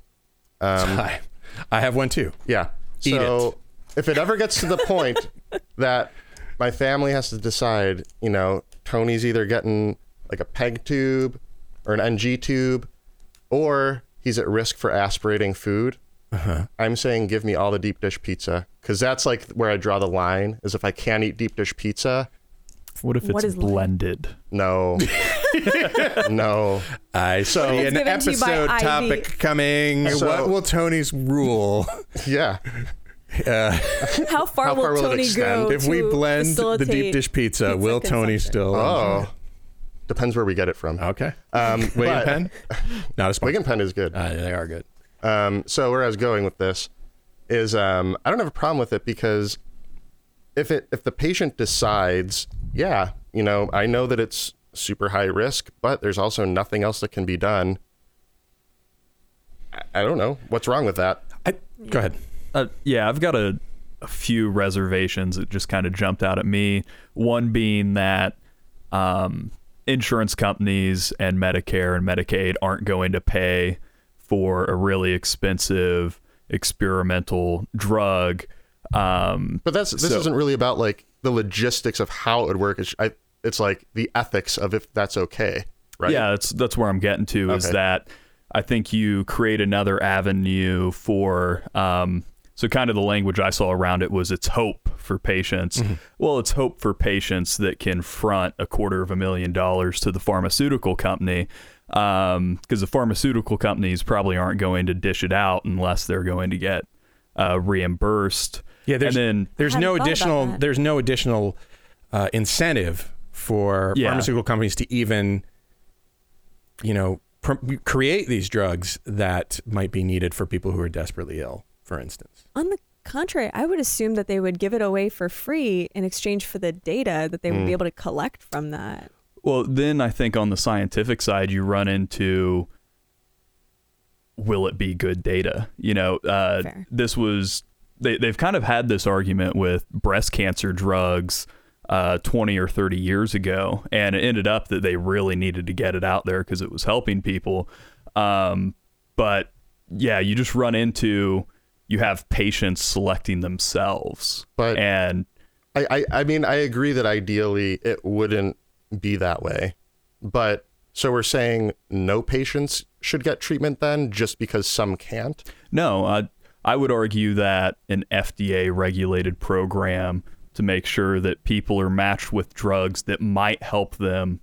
Um, I, I have one too yeah. Eat so if it ever gets to the point that my family has to decide, you know, Tony's either getting like a peg tube or an NG tube, or he's at risk for aspirating food. Uh-huh. I'm saying give me all the deep dish pizza because that's like where I draw the line. Is if I can't eat deep dish pizza, What if What it's is like- blended? no, no. I So- see an given to you by episode Ivy. topic coming. So- what will Tony's rule Yeah, How far How will far will it Tony extend? go if we blend the deep dish pizza? pizza will Tony still? oh, depends where we get it from. okay. Um, Wig and pen, not a Wig sponsor. and pen is good. Uh, they are good. Um, so where I was going with this is um, I don't have a problem with it because if it if the patient decides, yeah, you know, I know that it's super high risk, but there's also nothing else that can be done. I, I don't know what's wrong with that. I, go ahead. Uh, yeah, I've got a, a few reservations that just kind of jumped out at me. One being that um, insurance companies and Medicare and Medicaid aren't going to pay for a really expensive experimental drug. Um, But that's this So- isn't really about like the logistics of how it would work. It's, I, it's like the ethics of if that's okay, right? Yeah, that's that's where I'm getting to is that I think you create another avenue for um so kind of the language I saw around it was it's hope for patients. Well, it's hope for patients that can front a quarter of a million dollars to the pharmaceutical company because the pharmaceutical companies probably aren't going to dish it out unless they're going to get uh, reimbursed. Yeah, there's and then there's no hadn't thought about additional there's no additional uh, incentive for Yeah. pharmaceutical companies to even you know pr- create these drugs that might be needed for people who are desperately ill, for instance. On the contrary, I would assume that they would give it away for free in exchange for the data that they would be able to collect from that. Well, then I think on the scientific side, you run into will it be good data? You know, uh, this was, they, they've kind of had this argument with breast cancer drugs uh, 20 or 30 years ago, and it ended up that they really needed to get it out there because it was helping people. Um, but yeah, you just run into, you have patients selecting themselves. But- and I, I, I mean, I agree that ideally it wouldn't be that way, but So we're saying no patients should get treatment then, just because some can't. No, I I would argue that an FDA regulated program to make sure that people are matched with drugs that might help them,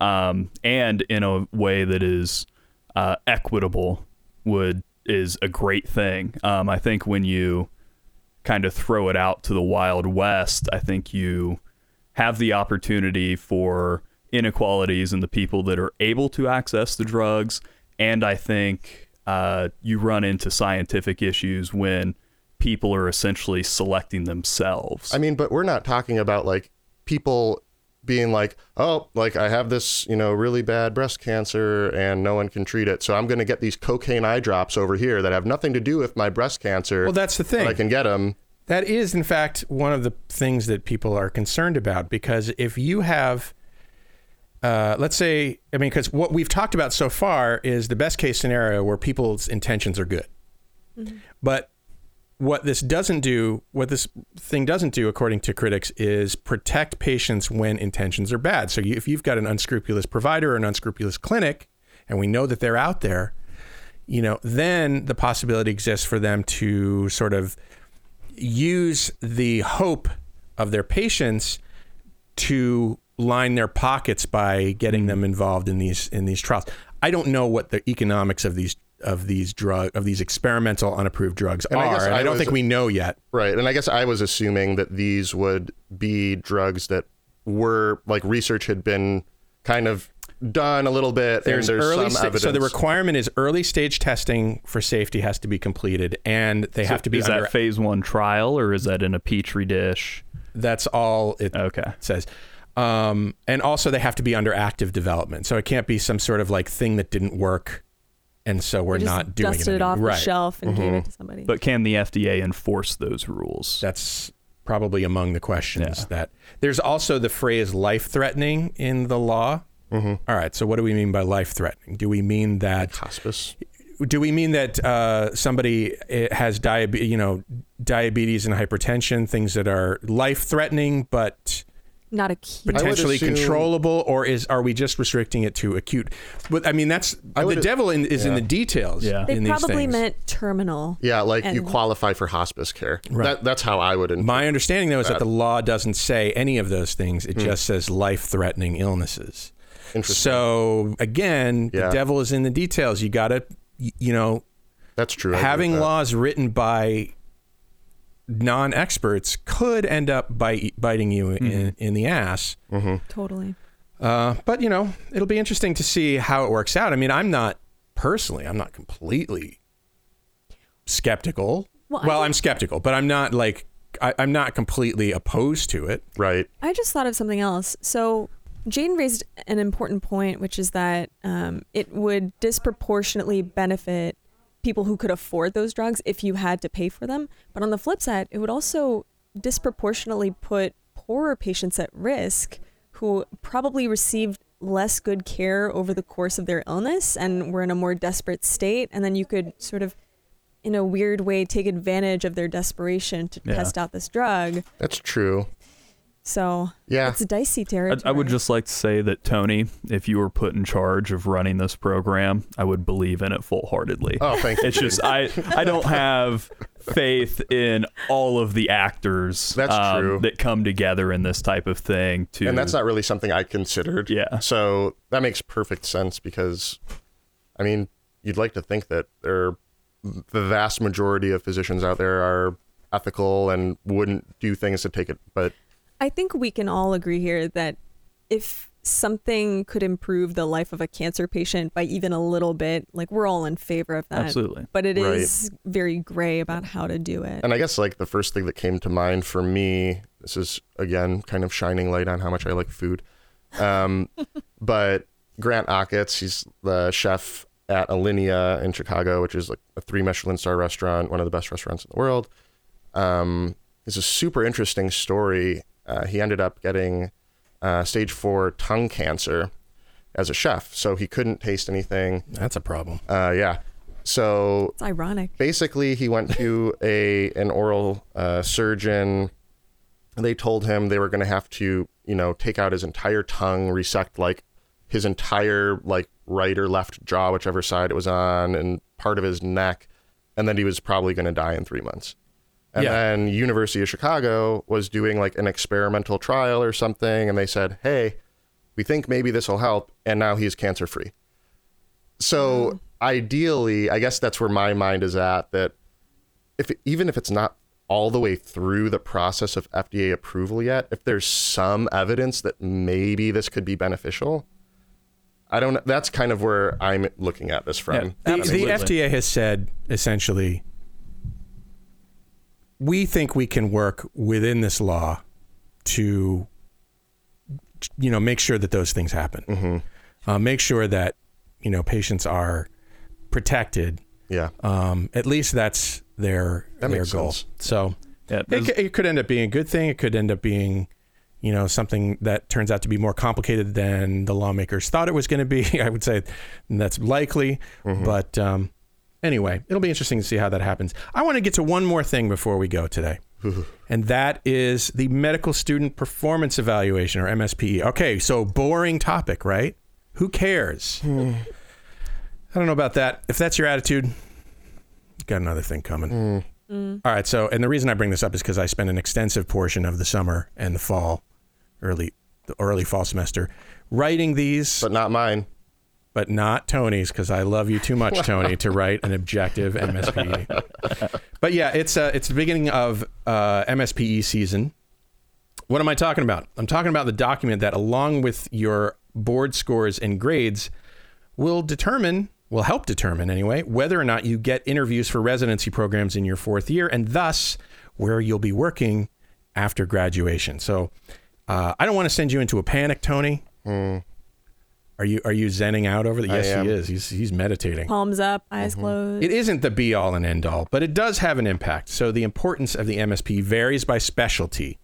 um, and in a way that is uh, equitable, would is a great thing. Um, I think when you kind of throw it out to the wild west, I think you have the opportunity for inequalities in the people that are able to access the drugs, and I think uh, you run into scientific issues when people are essentially selecting themselves. I mean, but we're not talking about like people being like, oh, like I have this, you know, really bad breast cancer and no one can treat it. So I'm going to get these cocaine eye drops over here that have nothing to do with my breast cancer. Well, that's the thing. I can get them. That is, in fact, one of the things that people are concerned about because if you have, uh, let's say, I mean, because what we've talked about so far is the best case scenario where people's intentions are good. But what this doesn't do, what this thing doesn't do, according to critics, is protect patients when intentions are bad. So you, if you've got an unscrupulous provider or an unscrupulous clinic, and we know that they're out there, you know, then the possibility exists for them to sort of use the hope of their patients to line their pockets by getting hmm. them involved in these in these trials. I don't know what the economics of these of these drug of these experimental unapproved drugs And I guess I I don't was- think we know yet. Right. And I guess I was assuming that these would be drugs that were like research had been kind of done a little bit. There's, and there's early some sta- evidence. so the requirement is early stage testing for safety has to be completed and they have to be is under that phase one trial or is that in a petri dish? that's all it Okay. says. Um, and also they have to be under active development. So it can't be some sort of like thing that didn't work and so we're just not doing dusted it. it off anymore. the shelf and gave Mm-hmm. it to somebody. But can the FDA enforce those rules? That's probably among the questions Yeah. that there's also the phrase life threatening in the law. Mm-hmm. All right. So what do we mean by life threatening? Do we mean that hospice. do we mean that uh, somebody eh, has diabetes, you know, diabetes and hypertension, things that are life threatening but Not acute. potentially assume- controllable, or is are we just restricting it to acute? But I mean, that's I the devil in, is in the details. Yeah. They in these probably things. meant terminal. Yeah, like you qualify for hospice care. That, that's how I would. My understanding, though, is that the law doesn't say any of those things. It just says life-threatening illnesses. Interesting. So again, Yeah. the devil is in the details. You got to, you know, that's true. I having that. laws written by non-experts could end up bite, biting you in, in the ass. Totally. Uh, but you know, it'll be interesting to see how it works out. I mean, I'm not personally, I'm not completely skeptical. Well, Well, I I'm skeptical, but I'm not like I, I'm not completely opposed to it. Right. I just thought of something else. So Jane raised an important point, which is that um, it would disproportionately benefit people who could afford those drugs if you had to pay for them. But on the flip side, it would also disproportionately put poorer patients at risk who probably received less good care over the course of their illness and were in a more desperate state. And then you could sort of, in a weird way, take advantage of their desperation to Yeah. test out this drug. That's true. So Yeah. it's dicey I, territory. I would just like to say that Tony, if you were put in charge of running this program, I would believe in it full heartedly. Oh, thank you. It's just I I don't have faith in all of the actors That's um, true. that come together in this type of thing to and that's not really something I considered. Yeah. So that makes perfect sense because, I mean, you'd like to think that there, the vast majority of physicians out there are ethical and wouldn't do things to take it, but I think we can all agree here that if something could improve the life of a cancer patient by even a little bit, like we're all in favor of that. Absolutely. But it Right. is very gray about how to do it. And I guess like the first thing that came to mind for me, this is again kind of shining light on how much I like food. Um, but Grant Achatz, he's the chef at Alinea in Chicago, which is like a three Michelin star restaurant, one of the best restaurants in the world. Um, it's a super interesting story. Uh, he ended up getting uh, stage four tongue cancer as a chef, so he couldn't taste anything. That's a problem. Uh, yeah. So it's ironic. basically he went to a an oral uh, surgeon they told him they were going to have to you know take out his entire tongue resect like his entire like right or left jaw, whichever side it was on, and part of his neck, and then he was probably going to die in three months. And Yeah. then University of Chicago was doing like an experimental trial or something, and they said, "Hey, we think maybe this will help," and now he's cancer free. So hmm. ideally, I guess that's where my mind is at. That if even if it's not all the way through the process of FDA approval yet, if there's some evidence that maybe this could be beneficial, I don't. know. That's kind of where I'm looking at this from. Yeah. The, the FDA has said essentially, we think we can work within this law to, you know, make sure that those things happen. Mm-hmm. Uh, make sure that you know patients are protected. Yeah. Um, at least that's their That their makes goal. sense. So Yeah, it, it could end up being a good thing. It could end up being, you know, something that turns out to be more complicated than the lawmakers thought it was going to be. I would say that's likely. But um, anyway, it'll be interesting to see how that happens. I want to get to one more thing before we go today. and that is the medical student performance evaluation or MSPE. Okay, so boring topic, right? Who cares? Hmm. I don't know about that. If that's your attitude, got another thing coming. Hmm. Mm. All right. So, and the reason I bring this up is because I spent an extensive portion of the summer and the fall, early, the early fall semester, writing these, But not mine. But not Tony's because I love you too much, Tony, to write an objective MSPE. but yeah, it's uh, it's the beginning of uh, MSPE season. What am I talking about? I'm talking about the document that, along with your board scores and grades, will determine, will help determine anyway, whether or not you get interviews for residency programs in your fourth year, and thus where you'll be working after graduation. So, uh, I don't want to send you into a panic, Tony. Are you are you zenning out over the? I Yes, am. he is. He's he's meditating. Palms up, eyes Mm-hmm. closed. It isn't the be all and end all, but it does have an impact. So the importance of the MSP varies by specialty.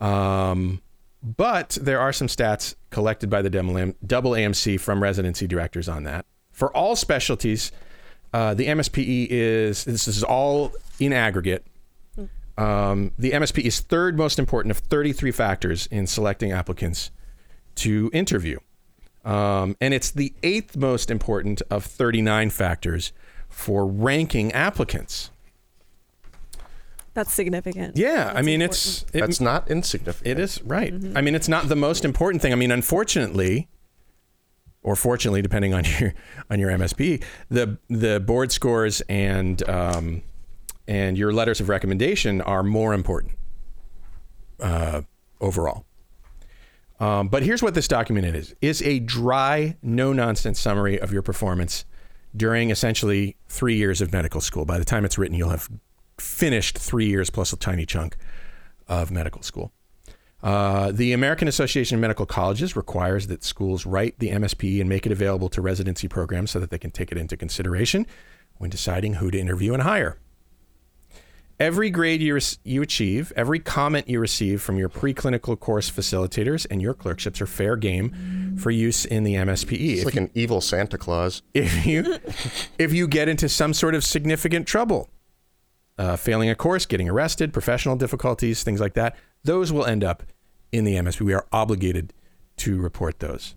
Um, but there are some stats collected by the double AM double AMC from residency directors on that. For all specialties, uh, the MSPE is this is all in aggregate. Um, the MSP is third most important of 33 factors in selecting applicants to interview. Um, and it's the eighth most important of 39 factors for ranking applicants. That's significant. Yeah, I mean, important. it's it, That's not insignificant. it is right. I mean, it's not the most important thing. I mean, unfortunately, or fortunately, depending on your on your MSP, the the board scores and um, and your letters of recommendation are more important uh, overall. Um, but here's what this document is: is a dry, no nonsense summary of your performance during essentially three years of medical school. By the time it's written, you'll have finished three years plus a tiny chunk of medical school. Uh, the American Association of Medical Colleges requires that schools write the MSP and make it available to residency programs so that they can take it into consideration when deciding who to interview and hire. Every grade you, you achieve, every comment you receive from your preclinical course facilitators and your clerkships are fair game for use in the MSPE. It's If like an evil Santa Claus. if you if you get into some sort of significant trouble uh, failing a course getting arrested professional difficulties things like that those will end up in the msp we are obligated to report those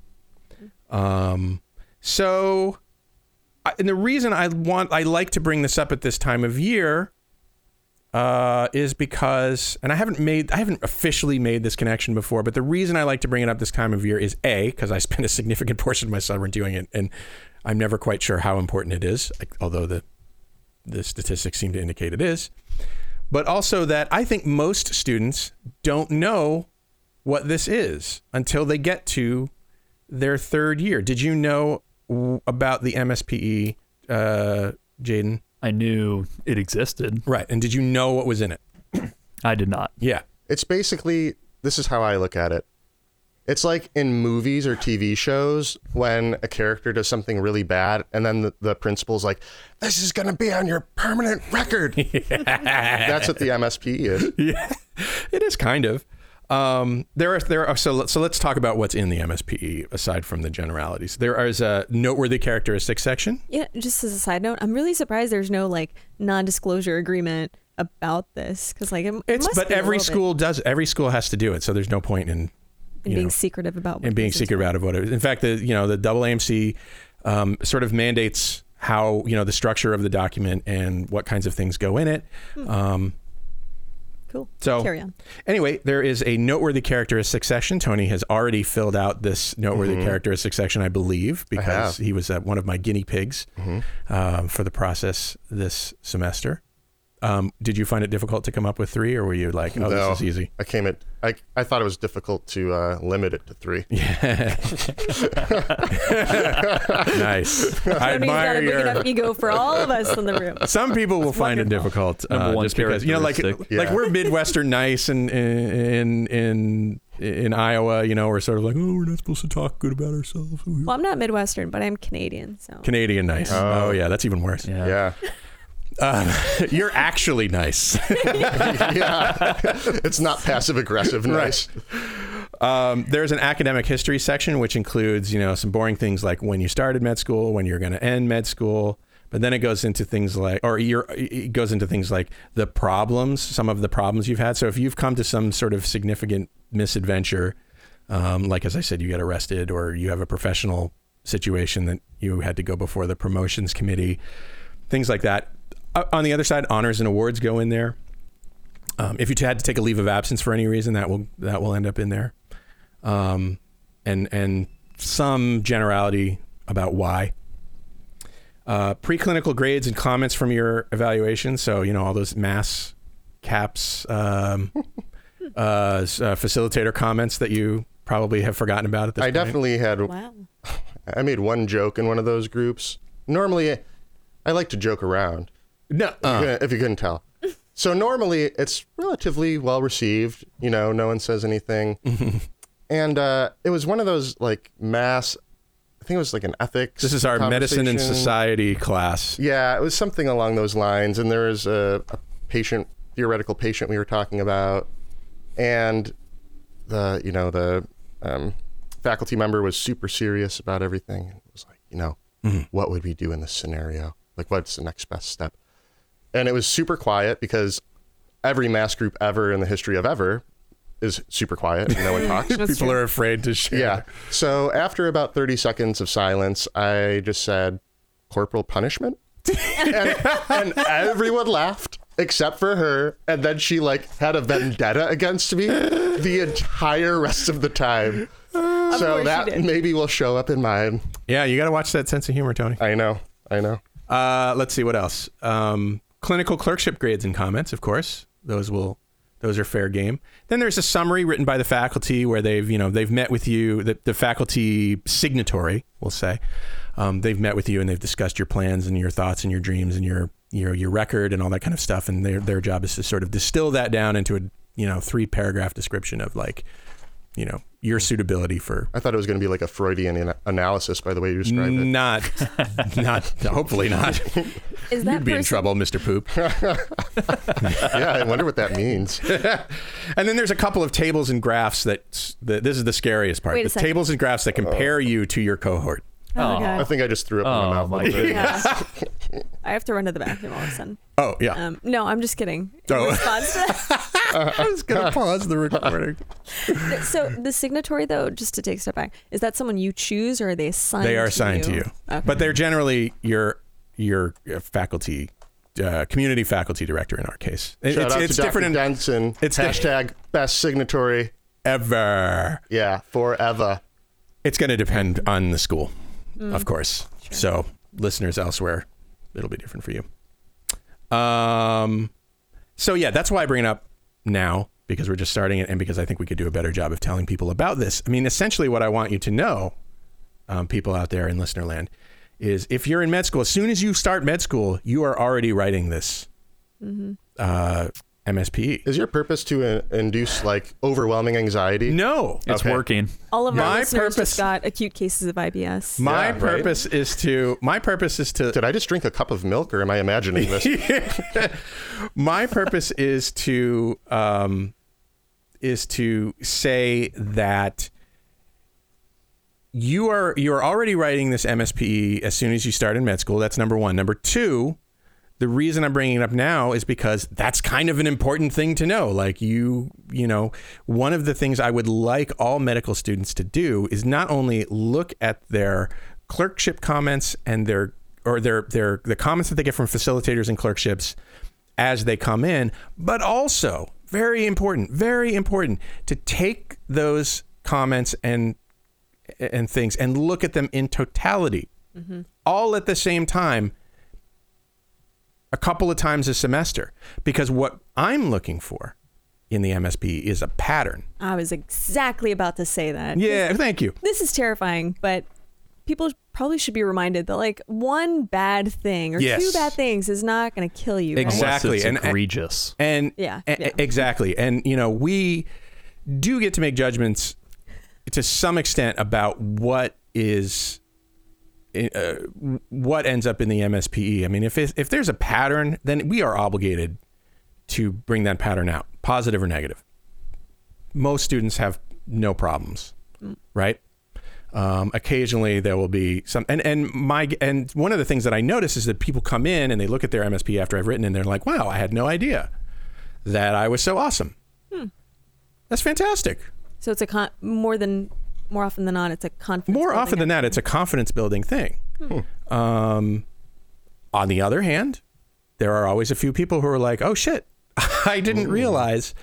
um, so and the reason i want i like to bring this up at this time of year uh, is because, and I haven't made, I haven't officially made this connection before, but the reason I like to bring it up this time of year is A, because I spend a significant portion of my summer doing it, and I'm never quite sure how important it is, although the the statistics seem to indicate it is. But also that I think most students don't know what this is until they get to their third year. Did you know about the MSPE, uh, Jayden? I knew it existed. Right. And did you know what was in it? I did not. Yeah. It's basically this is how I look at it. It's like in movies or TV shows when a character does something really bad and then the, the principal's like, This is gonna be on your permanent record. That's what the MSP is. yeah, it is kind of. Um, there are there are so so let's talk about what's in the MSPE aside from the generalities. There is a noteworthy characteristics section. Yeah, just as a side note, I'm really surprised there's no like non-disclosure agreement about this because like it, it It's but every little bit- school does every school has to do it, so there's no point in you being know, secretive about what and being secretive out of what it is. In fact, the you know the double AMC um, sort of mandates how you know the structure of the document and what kinds of things go in it. Um, Cool. so Carry on. anyway, there is a noteworthy characteristic section. Tony has already filled out this noteworthy characteristic section, I believe, because have. Mm-hmm. he was uh, one of my guinea pigs um, for the process this semester. Um, did you find it difficult to come up with three, or were you like, "Oh, No. this is easy"? I came at I, I thought it was difficult to uh, limit it to three. Yeah. nice. I admire a big your. enough ego for all of us in the room. Some people will find it difficult, Number uh, one just because you know, like characteristic. like we're Midwestern nice and in in in Iowa, you know, we're sort of like, oh, we're not supposed to talk good about ourselves. Well, I'm not Midwestern, but I'm Canadian, so Canadian nice. Oh. Oh. yeah, that's even worse. Yeah. Yeah. Um, you're actually nice. yeah. it's not passive aggressive nice. Um, there's an academic history section which includes, you know, some boring things like when you started med school, when you're going to end med school. But then it goes into things like, or you're, it goes into things like the problems, some of the problems you've had. So if you've come to some sort of significant misadventure, um, like as I said, you get arrested, or you have a professional situation that you had to go before the promotions committee, things like that. Uh, on the other side, honors and awards go in there. Um, if you had to take a leave of absence for any reason, that will that will end up in there, um, and and some generality about why. Uh, preclinical grades and comments from your evaluation. So you know all those mass caps, um, uh, uh, facilitator comments that you probably have forgotten about at this point. I point. definitely had wow. I made one joke in one of those groups. Normally I like to joke around. No. if you uh, couldn't- if you couldn't tell. So normally it's relatively well received. You know, no one says anything. and uh, it was one of those like mass. I think it was like an ethics. this is our medicine and society class. Yeah, it was something along those lines. And there was a, a patient, theoretical patient we were talking about, and the you know the um, faculty member was super serious about everything. It was like, you know, what would we do in this scenario? Like, what's the next best step? And it was super quiet because every mass group ever in the history of ever is super quiet. No one talks. People are afraid to share. Yeah. So after about 30 seconds of silence, I just said, corporal punishment? and, and everyone laughed except for her. And then she like had a vendetta against me the entire rest of the time. course So that maybe will show up in mine. Yeah, you got to watch that sense of humor, Tony. I know. I know. Uh, let's see what else. Um, clinical clerkship grades and comments, of course. Those will those are fair game. Then there's a summary written by the faculty where they've you know they've met with you. The, the faculty signatory, we'll say, um, they've met with you and they've discussed your plans and your thoughts and your dreams and your your your record and all that kind of stuff. And their their job is to sort of distill that down into a you know three paragraph description of like you know your suitability for I thought it was going to be like a Freudian ana- analysis by the way you described it. not not hopefully not. Is that You'd be in trouble, Mr. Poop. yeah, I wonder what that means. And then there's a couple of tables and graphs that, that this is the scariest part. Wait a the second. tables and graphs that compare oh. you to your cohort. Oh, Oh. I think I just threw up in Oh, my mouth. my little bit. Yeah. I have to run to the bathroom all of a sudden. Oh yeah. Um, no, I'm just kidding. In Oh. response to that, I was gonna pause the recording. so the signatory, though, just to take a step back, is that someone you choose or are they assigned? They are to assigned to you, Okay. but they're generally your your uh, faculty, uh, community faculty director in our case. It- Shout it's out it's to different Dr. in Denson. it's hashtag best signatory. ever. Yeah, forever. It's going to depend on the school, Mm. of course. So listeners elsewhere, it'll be different for you. Um, so yeah, that's why I bring it up now because we're just starting it, and because I think we could do a better job of telling people about this. I mean, essentially, what I want you to know, um, people out there in listener land, is if you're in med school, as soon as you start med school, you are already writing this uh, MSPE. Is your purpose to uh, induce like overwhelming anxiety? No, It's Okay. working. all of My our listeners purpose- just got acute cases of IBS. my Yeah, right. purpose is to my purpose is to Did I just drink a cup of milk, or am I imagining this? my purpose is to um, is to say that you are you are already writing this MSPE as soon as you start in med school. That's number one. Number two, the reason I'm bringing it up now is because that's kind of an important thing to know. Like you, you know, one of the things I would like all medical students to do is not only look at their clerkship comments and their or their their the comments that they get from facilitators and clerkships as they come in, but also very important, very important to take those comments and and things and look at them in totality, mm-hmm. all at the same time, a couple of times a semester. Because what I'm looking for in the MSP is a pattern. I was exactly about to say that. Yeah, thank you. This is terrifying, but people probably should be reminded that like one bad thing or Yes. two bad things is not going to kill you. right? Exact- Exactly, and- egregious. And Yeah, e- yeah. exactly. And you know, we do get to make judgments to some extent about what is uh, what ends up in the MSPE. I mean, if if there's a pattern, then we are obligated to bring that pattern out, positive or negative. Most students have no problems, right? Um, occasionally there will be some, and and my and one of the things that I notice is that people come in and they look at their MSP after I've written and they're like, "Wow, I had no idea that I was so awesome." That's fantastic. So it's a con- more than more often than not, it's a confidence. More building often than that, it's a confidence building thing. Um, on the other hand, there are always a few people who are like, "Oh shit, I didn't realize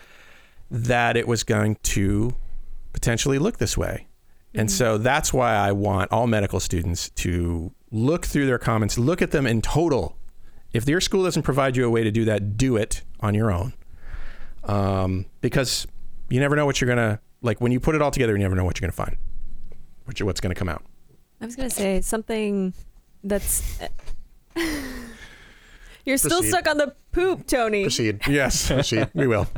that it was going to potentially look this way." And so that's why I want all medical students to look through their comments, look at them in total. If your school doesn't provide you a way to do that, do it on your own. Um, because you never know what you're gonna like when you put it all together. You never know what you're gonna find, what you- what's gonna come out. I was going to say something that's. You're still stuck on the poop, Tony. Proceed. Yes, Proceed. we will.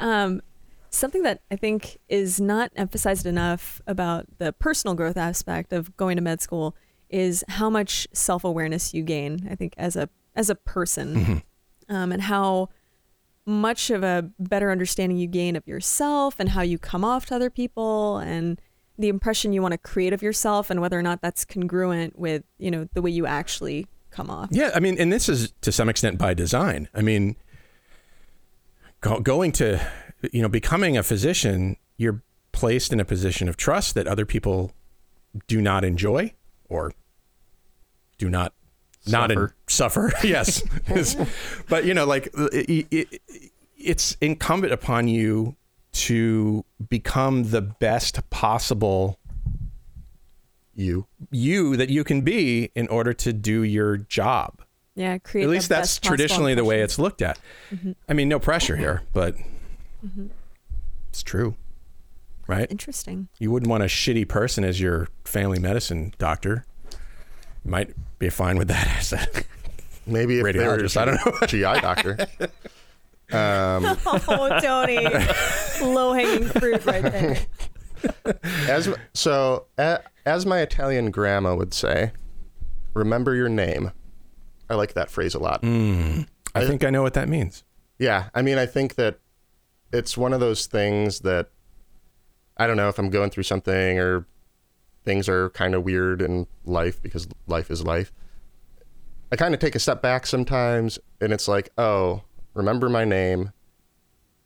Um, something that I think is not emphasized enough about the personal growth aspect of going to med school is how much self awareness you gain. I think as a as a person, um, and how much of a better understanding you gain of yourself and how you come off to other people and the impression you want to create of yourself and whether or not that's congruent with you know the way you actually come off. Yeah, I mean, and this is to some extent by design. I mean, go, going to, you know, becoming a physician, you're placed in a position of trust that other people do not enjoy or do not not in, suffer. yes, but you know, like uh, it, it, it's incumbent upon you to become the best possible You. you that you can be in order to do your job. Yeah, create At the least that's best traditionally the way it's looked at. Mm-hmm. I mean, no pressure here, but mm-hmm. it's true, right? Interesting. You wouldn't want a shitty person as your family medicine doctor. You might be fine with that as a Maybe if they were Radiologist, I don't know. GI doctor. Um, Oh, Tony, low hanging fruit right there. as so, as my Italian grandma would say, remember your name. I like that phrase a lot. I think I know what that means. Yeah, I mean, I think that it's one of those things that I don't know if I'm going through something or things are kind of weird in life because life is life. I kind of take a step back sometimes and it's like, oh, remember my name.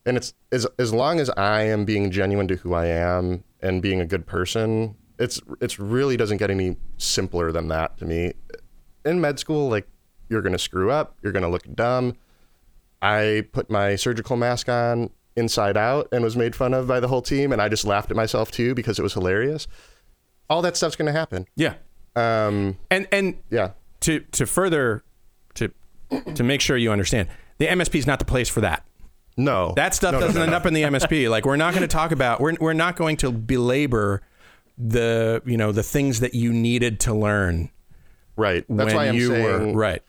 And it's as as long as I am being genuine to who I am and being a good person, it's it's really doesn't get any simpler than that to me. In med school, like you're gonna screw up, you're gonna look dumb. I put my surgical mask on inside out and was made fun of by the whole team, and I just laughed at myself too because it was hilarious. All that stuff's gonna happen. Yeah, Um, and and yeah, to to further to to make sure you understand, the MSP is not the place for that. no, That stuff No, doesn't no, end no. up in the MSP. Like we're not going to talk about we're we're not going to belabor the you know the things that you needed to learn right. That's when why I'm you saying, were right.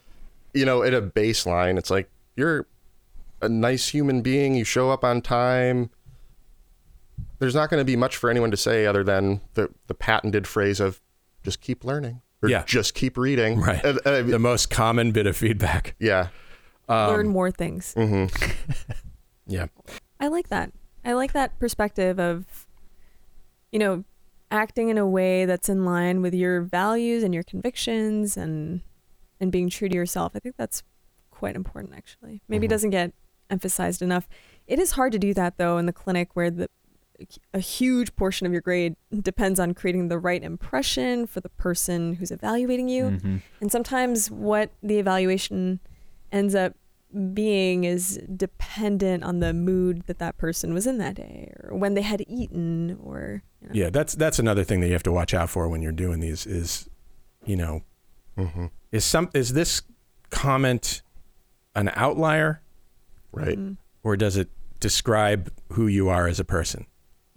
you know, at a baseline, it's like you're a nice human being. You show up on time. There's not going to be much for anyone to say other than the the patented phrase of "just keep learning" or Yeah. "just keep reading." Right. Uh, uh, The most common bit of feedback. yeah. Um, Learn more things. Yeah. I like that. I like that perspective of, you know, acting in a way that's in line with your values and your convictions and and being true to yourself. I think that's quite important actually. Maybe it doesn't get emphasized enough. It is hard to do that though in the clinic where the a huge portion of your grade depends on creating the right impression for the person who's evaluating you. Mhm. And sometimes what the evaluation ends up being is dependent on the mood that that person was in that day or when they had eaten or you know. Yeah, that's that's another thing that you have to watch out for when you're doing these is, you know, hmm is some is this comment an outlier Right. Mhm. or does it describe who you are as a person?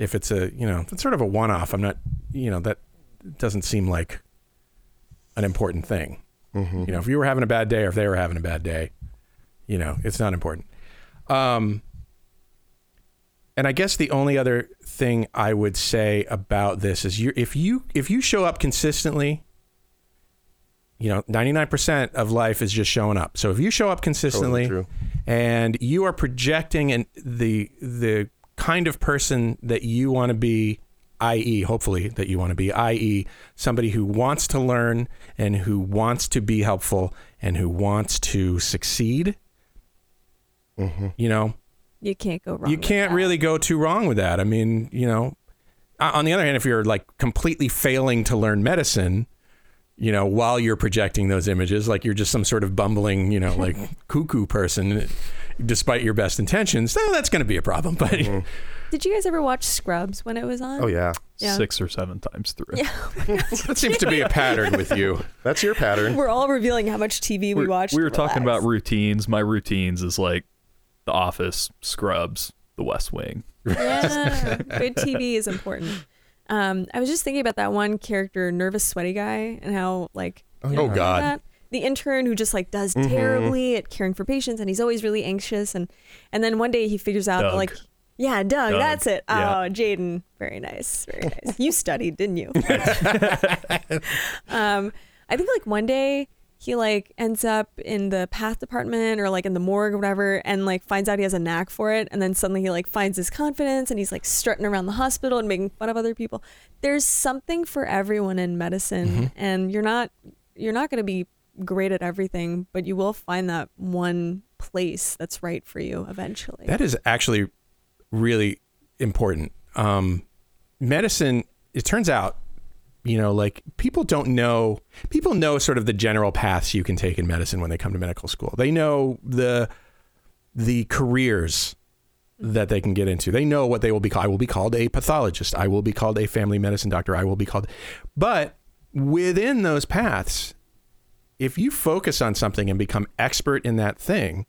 If it's a, you know, it's sort of a one-off. I'm not, you know, that doesn't seem like an important thing. hmm You know, if you were having a bad day or if they were having a bad day, you know, it's not important. Um, and I guess the only other thing I would say about this is you if you if you show up consistently, you know, 99% of life is just showing up. So if you show up consistently Totally true. and you are projecting and the the kind of person that you want to be i.e. hopefully that you want to be i.e. somebody who wants to learn and who wants to be helpful and who wants to succeed hmm you know You can't go wrong. you can't that. really go too wrong with that i mean you know on the other hand if you're like completely failing to learn medicine you know while you're projecting those images like you're just some sort of bumbling you know like cuckoo person despite your best intentions then that's going to be a problem but Mhm. Did you guys ever watch Scrubs when it was on? Oh yeah, Yeah. Six or seven times through. Yeah. that seems to be a pattern with you that's your pattern. We're all revealing how much TV we We're- watch. We were talking about routines. My routines is like The Office, Scrubs, The West Wing. Yeah, good TV is important. Um, I was just thinking about that one character, nervous, sweaty guy, and how like you Oh, know, God. that? the intern who just like does Mhm. terribly at caring for patients, and he's always really anxious, and and then one day he figures out Doug. like. Yeah, Doug, Doug, that's it. yeah. Oh, Jayden, very nice, very nice. You studied, didn't you? um, I think like one day he like ends up in the path department or like in the morgue or whatever, and like finds out he has a knack for it, and then suddenly he like finds his confidence and he's like strutting around the hospital and making fun of other people. There's something for everyone in medicine, and you're not you're not going to be great at everything, but you will find that one place that's right for you eventually. That is actually really important. Um, medicine, it turns out, you know, like people don't know, people know sort of the general paths you can take in medicine when they come to medical school. They know the the careers that they can get into. They know what they will be called. I will be called a pathologist. I will be called a family medicine doctor. I will be called, but within those paths, if you focus on something and become expert in that thing,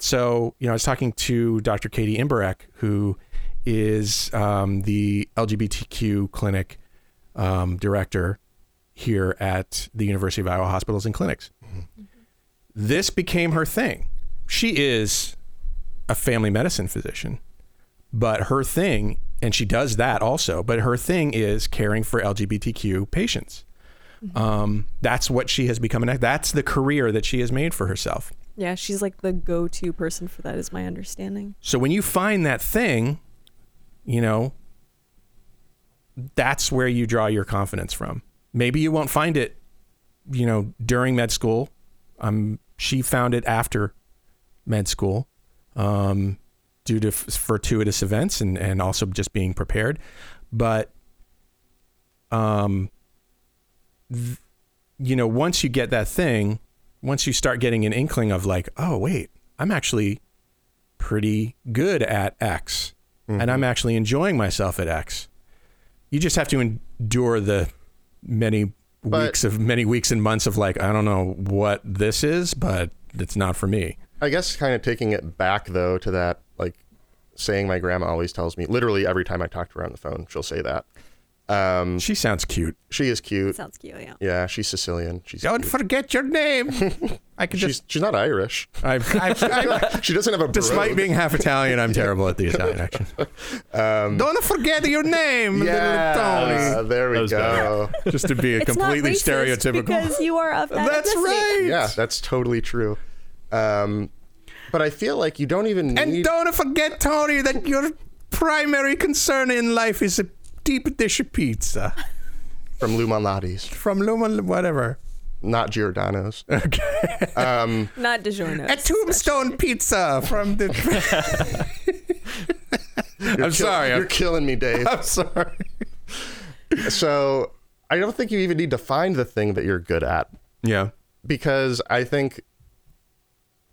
so, you know, I was talking to Dr. Katie Imborek, who is um, the LGBTQ clinic um, director here at the University of Iowa Hospitals and Clinics. This became her thing. She is a family medicine physician, but her thing, and she does that also, but her thing is caring for LGBTQ patients. Um, that's what she has become. An, that's the career that she has made for herself. yeah, she's like the go-to person for that, is my understanding. So when you find that thing, you know, that's where you draw your confidence from. Maybe you won't find it, you know, during med school. Um, she found it after med school, um, due to f- fortuitous events and, and also just being prepared. But, um, th- you know, once you get that thing, once you start getting an inkling of like, oh wait, I'm actually pretty good at X, and I'm actually enjoying myself at X. You just have to endure the many But- weeks of many weeks and months of like, I don't know what this is, but it's not for me. I guess kind of taking it back though to that like saying my grandma always tells me literally every time I talk to her on the phone she'll say that. Um, She sounds cute. she is cute. Sounds cute, yeah. Yeah, she's Sicilian. She's Don't cute. forget your name. I could she's just. she's not Irish. I've, I've, I've, She doesn't have a despite brogue. being half Italian, I'm terrible at the Italian accent. Um, Don't forget your name, yeah, little Tony. there we go. Just to be a It's completely racist stereotypical. because you are of that That's ethnicity. right. Yeah, that's totally true. Um, but I feel like you don't even need... And don't forget, Tony, that your primary concern in life is a deep dish of pizza from Lou Malnati's from Lumen, whatever. not Giordano's. Okay. Um, Not DiGiorno. A tombstone pizza from the. I'm kill- sorry. You're I'm, killing me, Dave. I'm sorry. so I don't think you even need to find the thing that you're good at Yeah. because I think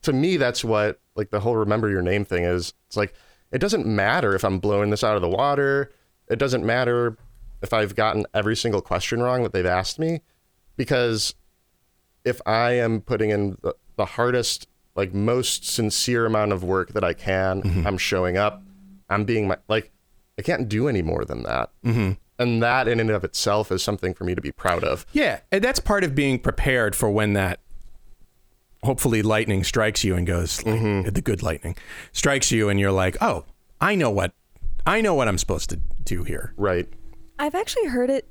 to me that's what like the whole remember your name thing is. It's like it doesn't matter if I'm blowing this out of the water. It doesn't matter if I've gotten every single question wrong that they've asked me because if I am putting in the, the hardest like most sincere amount of work that I can, I'm showing up, I'm being my like I can't do any more than that. Mm-hmm. And that in and of itself is something for me to be proud of. Yeah, and that's part of being prepared for when that hopefully lightning strikes you and goes like, the good lightning strikes you and you're like, "Oh, I know what I know what I'm supposed to do here." Right. I've actually heard it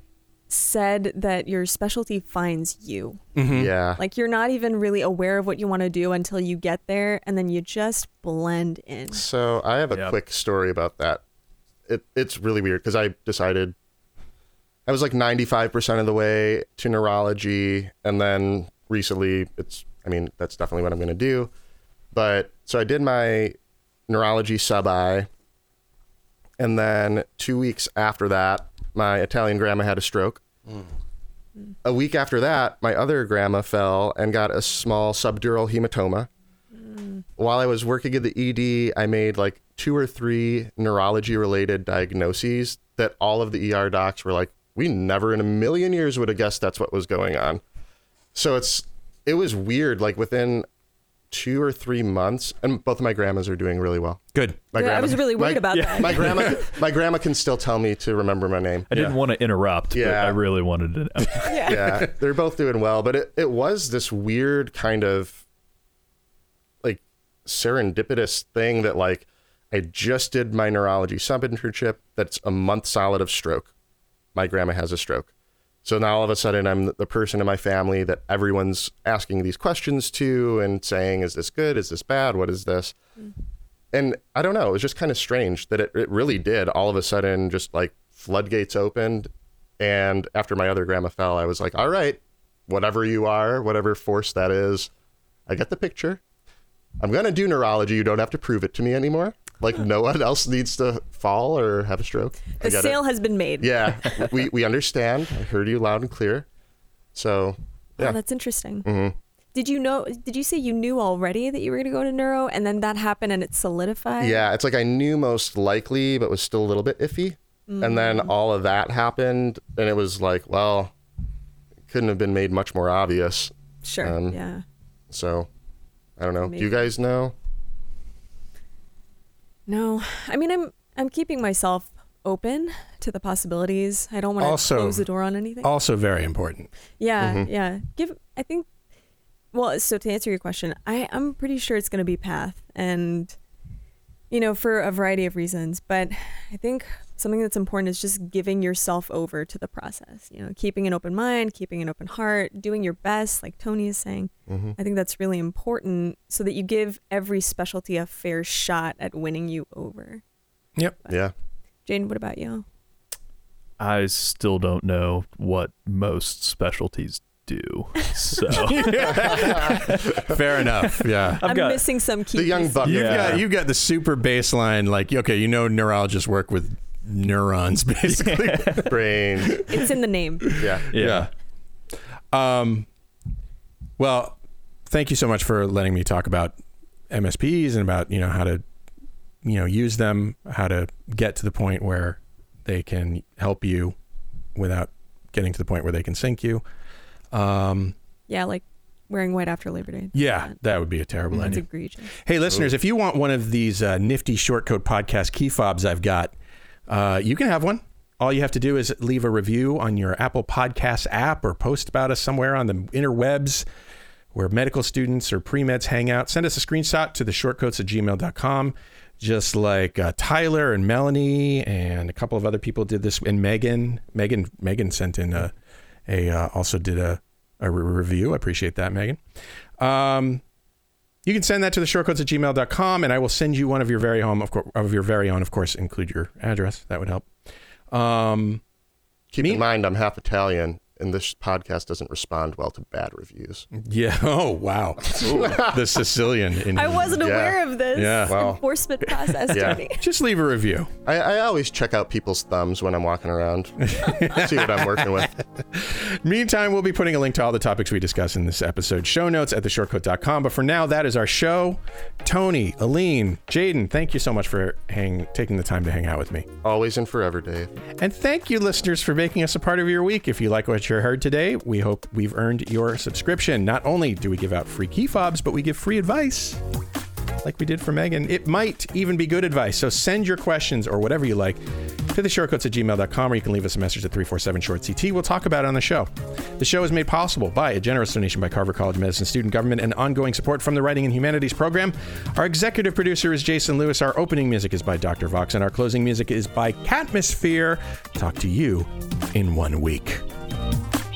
said that your specialty finds you. Mm-hmm. Yeah. Like you're not even really aware of what you want to do until you get there and then you just blend in. So I have a Yep. quick story about that. It, it's really weird because I decided I was like 95% of the way to neurology. And then recently, it's, I mean, that's definitely what I'm going to do. But so I did my neurology sub I. And then two weeks after that, my Italian grandma had a stroke. A week after that, my other grandma fell and got a small subdural hematoma while I was working in the ED, I made like two or three neurology related diagnoses that all of the ER docs were like, we never in a million years would have guessed that's what was going on. So it's, it was weird. Like within two or three months, and both of my grandmas are doing really well. Good. My Yeah, I was really worried my, about that. My grandma, my grandma can still tell me to remember my name. I didn't want to interrupt, but Yeah. I really wanted to know. Yeah. yeah, they're both doing well, but it, it was this weird kind of like serendipitous thing that like I just did my neurology sub internship. That's a month solid of stroke. My grandma has a stroke. So now all of a sudden I'm the person in my family that everyone's asking these questions to and saying, is this good? Is this bad? What is this? Mm. And I don't know. It was just kind of strange that it, it really did all of a sudden just like floodgates opened. And after my other grandma fell, I was like, all right, whatever you are, whatever force that is, I get the picture. I'm going to do neurology. You don't have to prove it to me anymore. Like no one else needs to fall or have a stroke. The get it. sale has been made. Yeah, we, we understand. I heard you loud and clear. So, Oh, yeah. that's interesting. Mm-hmm. Did you know? Did you say you knew already that you were going to go to neuro, and then that happened and it solidified? Yeah, it's like I knew most likely, but was still a little bit iffy. And then all of that happened, and it was like, well, couldn't have been made much more obvious. Sure. Um, yeah. So, I don't know. Do you guys know? No, I mean, I'm I'm keeping myself open to the possibilities. I don't want to Also- close the door on anything. Also very important. Yeah, Mm-hmm. yeah. Give I think well, so to answer your question, I I'm pretty sure it's going to be path and you know, for a variety of reasons, but I think something that's important is just giving yourself over to the process. You know, keeping an open mind, keeping an open heart, doing your best like Tony is saying. Mm-hmm. I think that's really important so that you give every specialty a fair shot at winning you over. Yep. Yeah. Jane, what about you? I still don't know what most specialties do. So Fair enough. Yeah. I've I'm got missing some key The young pieces. buck. You've Yeah. got you got the super baseline like okay, you know neurologists work with neurons basically. brain. It's in the name. Yeah. yeah. Um, well, thank you so much for letting me talk about MSPs and about you know how to you know use them, how to get to the point where they can help you without getting to the point where they can sink you. Um, Yeah, like wearing white after Labor Day. yeah, that would be a terrible That's idea. egregious. Hey, listeners, if you want one of these uh, nifty Short Coat podcast key fobs I've got, uh, you can have one. All you have to do is leave a review on your Apple Podcast app or post about us somewhere on the interwebs where medical students or pre-meds hang out. Send us a screenshot to the shortcoats at gmail.com. Just like uh, Tyler and Melanie and a couple of other people did this, and Meghan, Meghan, Meghan sent in a, a uh, also did a, a re- review. I appreciate that, Meghan. Um, you can send that to the shortcoats at gmail.com and I will send you one of your very home, of course, of your very own, of course, include your address. That would help. Um, Keep Me- in mind, I'm half Italian, and this podcast doesn't respond well to bad reviews. Yeah. Oh, wow. the Sicilian in I wasn't Yeah. aware of this Yeah. Wow. enforcement process, Yeah. Tony. Just leave a review. I, I always check out people's thumbs when I'm walking around, see what I'm working with. Meantime, we'll be putting a link to all the topics we discuss in this episode show notes at theshortcoat.com. But for now, that is our show. Tony, Aline, Jayden, thank you so much for hang, taking the time to hang out with me. Always and forever, Dave. And thank you, listeners, for making us a part of your week. If you like what you heard today, we hope we've earned your subscription. Not only do we give out free key fobs, but we give free advice. Like we did for Meghan. It might even be good advice. So send your questions or whatever you like to the shortcoats at gmail.com or you can leave us a message at 347 short CT. We'll talk about it on the show. The show is made possible by a generous donation by Carver College of Medicine student government and ongoing support from the Writing and Humanities program. Our executive producer is Jason Lewis. Our opening music is by Dr. Vox and our closing music is by Catmosphere. Talk to you in one week.